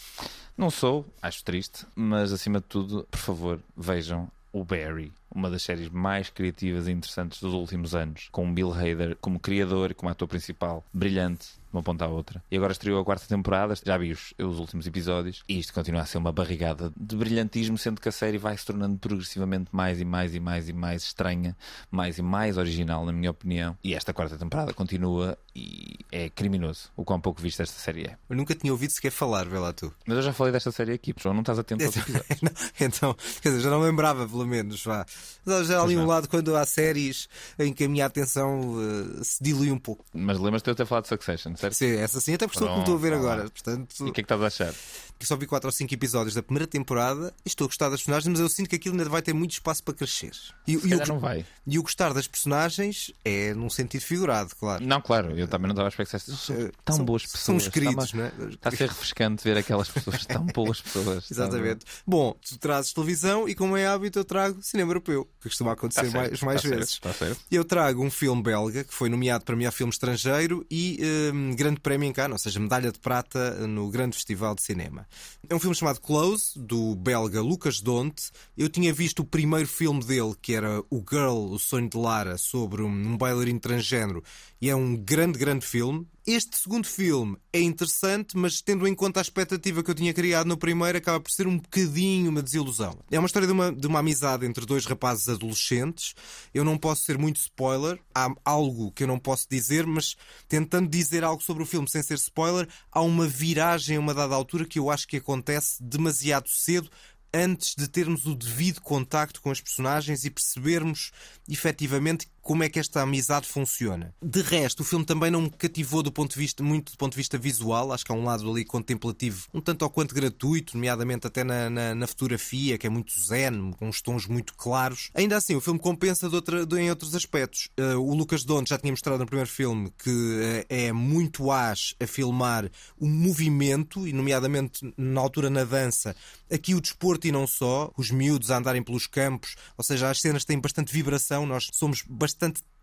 Não sou, acho triste, mas acima de tudo, por favor, vejam o Barry, uma das séries mais criativas e interessantes dos últimos anos, com Bill Hader como criador e como ator principal, brilhante, de uma ponta à outra. E agora estreou a quarta temporada, já vi os, os últimos episódios, e isto continua a ser uma barrigada de brilhantismo, sendo que a série vai se tornando progressivamente mais e mais e mais e mais estranha, mais e mais original, na minha opinião. E esta quarta temporada continua e é criminoso o quão pouco visto esta série é. Eu nunca tinha ouvido sequer falar, vê lá tu. Mas eu já falei desta série aqui, pessoal, não estás atento aos episódios. [laughs] Não, então, quer dizer, já não lembrava, pelo menos. Vá. Mas Já há ali um lado, quando há séries em que a minha atenção eh, se dilui um pouco. Mas lembras-te de eu ter falado de Succession, certo? Sim, essa sim, até porque estou a ver Pronto, agora. Portanto, E o que é que estás a achar? eu só vi 4 ou 5 episódios da primeira temporada e estou a gostar das personagens, mas eu sinto que aquilo ainda vai ter muito espaço para crescer. E, Se e o, não vai. e o gostar das personagens é num sentido figurado, claro. Não, claro, eu também não estava a esperar que "São tão São- boas são pessoas. os queridos, Está-me a- não é? Está a ser refrescante ver aquelas pessoas tão [laughs] boas pessoas. Exatamente. Bom, tu trazes televisão e, como é hábito, eu trago cinema europeu. eu, que costuma acontecer Tá certo, mais, mais tá certo, vezes. tá certo. Eu trago um filme belga que foi nomeado para melhor filme estrangeiro e hum, grande prémio em Cannes, ou seja, medalha de prata no grande festival de cinema. É um filme chamado Close, do belga Lucas Donte. Eu tinha visto o primeiro filme dele, que era O Girl, o sonho de Lara, sobre um, um bailarino transgênero, e é um grande, grande filme. Este segundo filme é interessante, mas tendo em conta a expectativa que eu tinha criado no primeiro, acaba por ser um bocadinho uma desilusão. É uma história de uma, de uma amizade entre dois rapazes adolescentes. Eu não posso ser muito spoiler, há algo que eu não posso dizer, mas tentando dizer algo sobre o filme sem ser spoiler, há uma viragem a uma dada altura que eu acho que acontece demasiado cedo antes de termos o devido contacto com as personagens e percebermos efetivamente como é que esta amizade funciona. De resto, o filme também não me cativou do ponto de vista, muito do ponto de vista visual. Acho que há um lado ali contemplativo, um tanto ou quanto gratuito, nomeadamente até na, na, na fotografia, que é muito zen, com uns tons muito claros. Ainda assim, o filme compensa de outra, de, em outros aspectos. Uh, o Lucas Donte já tinha mostrado no primeiro filme que uh, é muito ás a filmar o movimento, e nomeadamente na altura na dança, aqui o desporto e não só, os miúdos a andarem pelos campos, ou seja, as cenas têm bastante vibração, nós somos bastante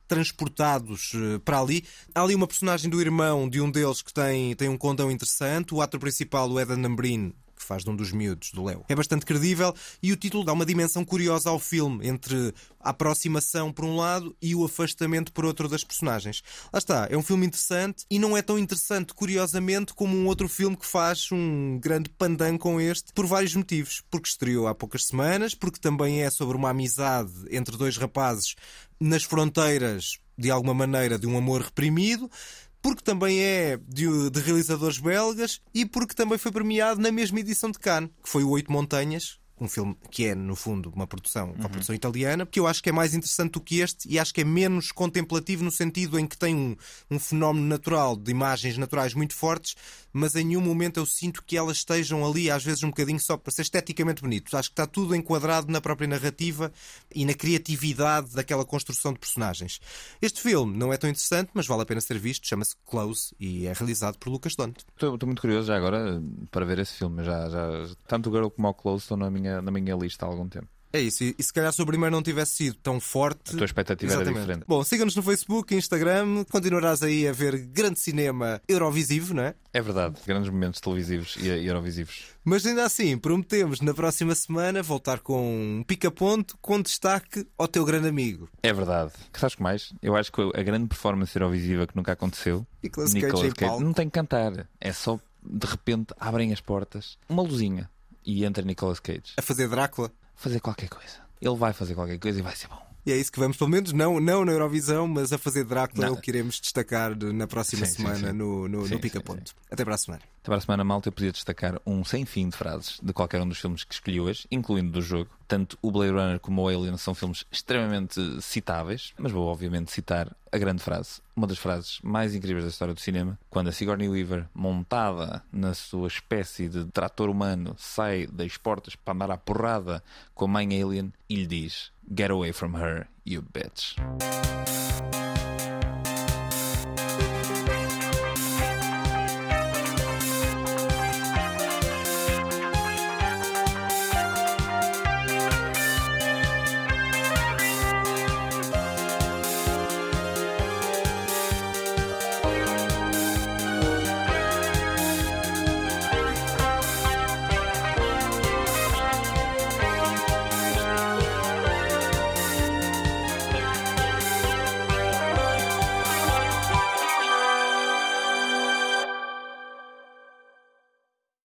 transportados eh, para ali. Há ali uma personagem do irmão de um deles que tem, tem um condão interessante. O ator principal, o Edan Ambrin, que faz de um dos miúdos do Léo. É bastante credível e o título dá uma dimensão curiosa ao filme, entre a aproximação por um lado e o afastamento por outro das personagens. Lá está, é um filme interessante e não é tão interessante, curiosamente, como um outro filme que faz um grande pandan com este, por vários motivos. Porque estreou há poucas semanas, porque também é sobre uma amizade entre dois rapazes nas fronteiras, de alguma maneira, de um amor reprimido porque também é de, de, realizadores belgas e porque também foi premiado na mesma edição de Cannes, que foi o Oito Montanhas. Um filme que é, no fundo, uma produção, uma produção italiana, que eu acho que é mais interessante do que este e acho que é menos contemplativo no sentido em que tem um, um fenómeno natural de imagens naturais muito fortes, mas em nenhum momento eu sinto que elas estejam ali, às vezes um bocadinho só para ser esteticamente bonito. Acho que está tudo enquadrado na própria narrativa e na criatividade daquela construção de personagens. Este filme não é tão interessante, mas vale a pena ser visto. Chama-se Close e é realizado por Lucas Donte. Estou, estou muito curioso já agora para ver esse filme. Já, já, tanto o Girl como o Close estão na minha, na minha lista há algum tempo. É isso, e, e se calhar se o primeiro não tivesse sido tão forte. A tua expectativa Exatamente. era diferente. Bom, siga-nos no Facebook, Instagram, continuarás aí a ver grande cinema eurovisivo, não é? É verdade, grandes momentos televisivos e eurovisivos. Mas ainda assim, prometemos na próxima semana voltar com um pica-ponto com destaque ao teu grande amigo. É verdade. Que sabes que mais? Eu acho que a grande performance eurovisiva que nunca aconteceu. Nicolas Cage em palco. não tem que cantar. É só de repente abrem as portas, uma luzinha e entra Nicolas Cage. A fazer Drácula? Fazer qualquer coisa. Ele vai fazer qualquer coisa e vai ser bom. E é isso que vamos, pelo menos, não, não na Eurovisão, mas a fazer Drácula é o que iremos destacar na próxima Sim, sim, semana sim. no, no, Sim, no Pica Ponto. Até para a semana. Até para a semana, malta, eu podia destacar um sem fim de frases de qualquer um dos filmes que escolhi hoje, incluindo do jogo. Tanto o Blade Runner como o Alien são filmes extremamente citáveis, mas vou obviamente citar a grande frase, uma das frases mais incríveis da história do cinema, quando a Sigourney Weaver, montada na sua espécie de trator humano, sai das portas para andar à porrada com a mãe alien e lhe diz: Get away from her, you bitch.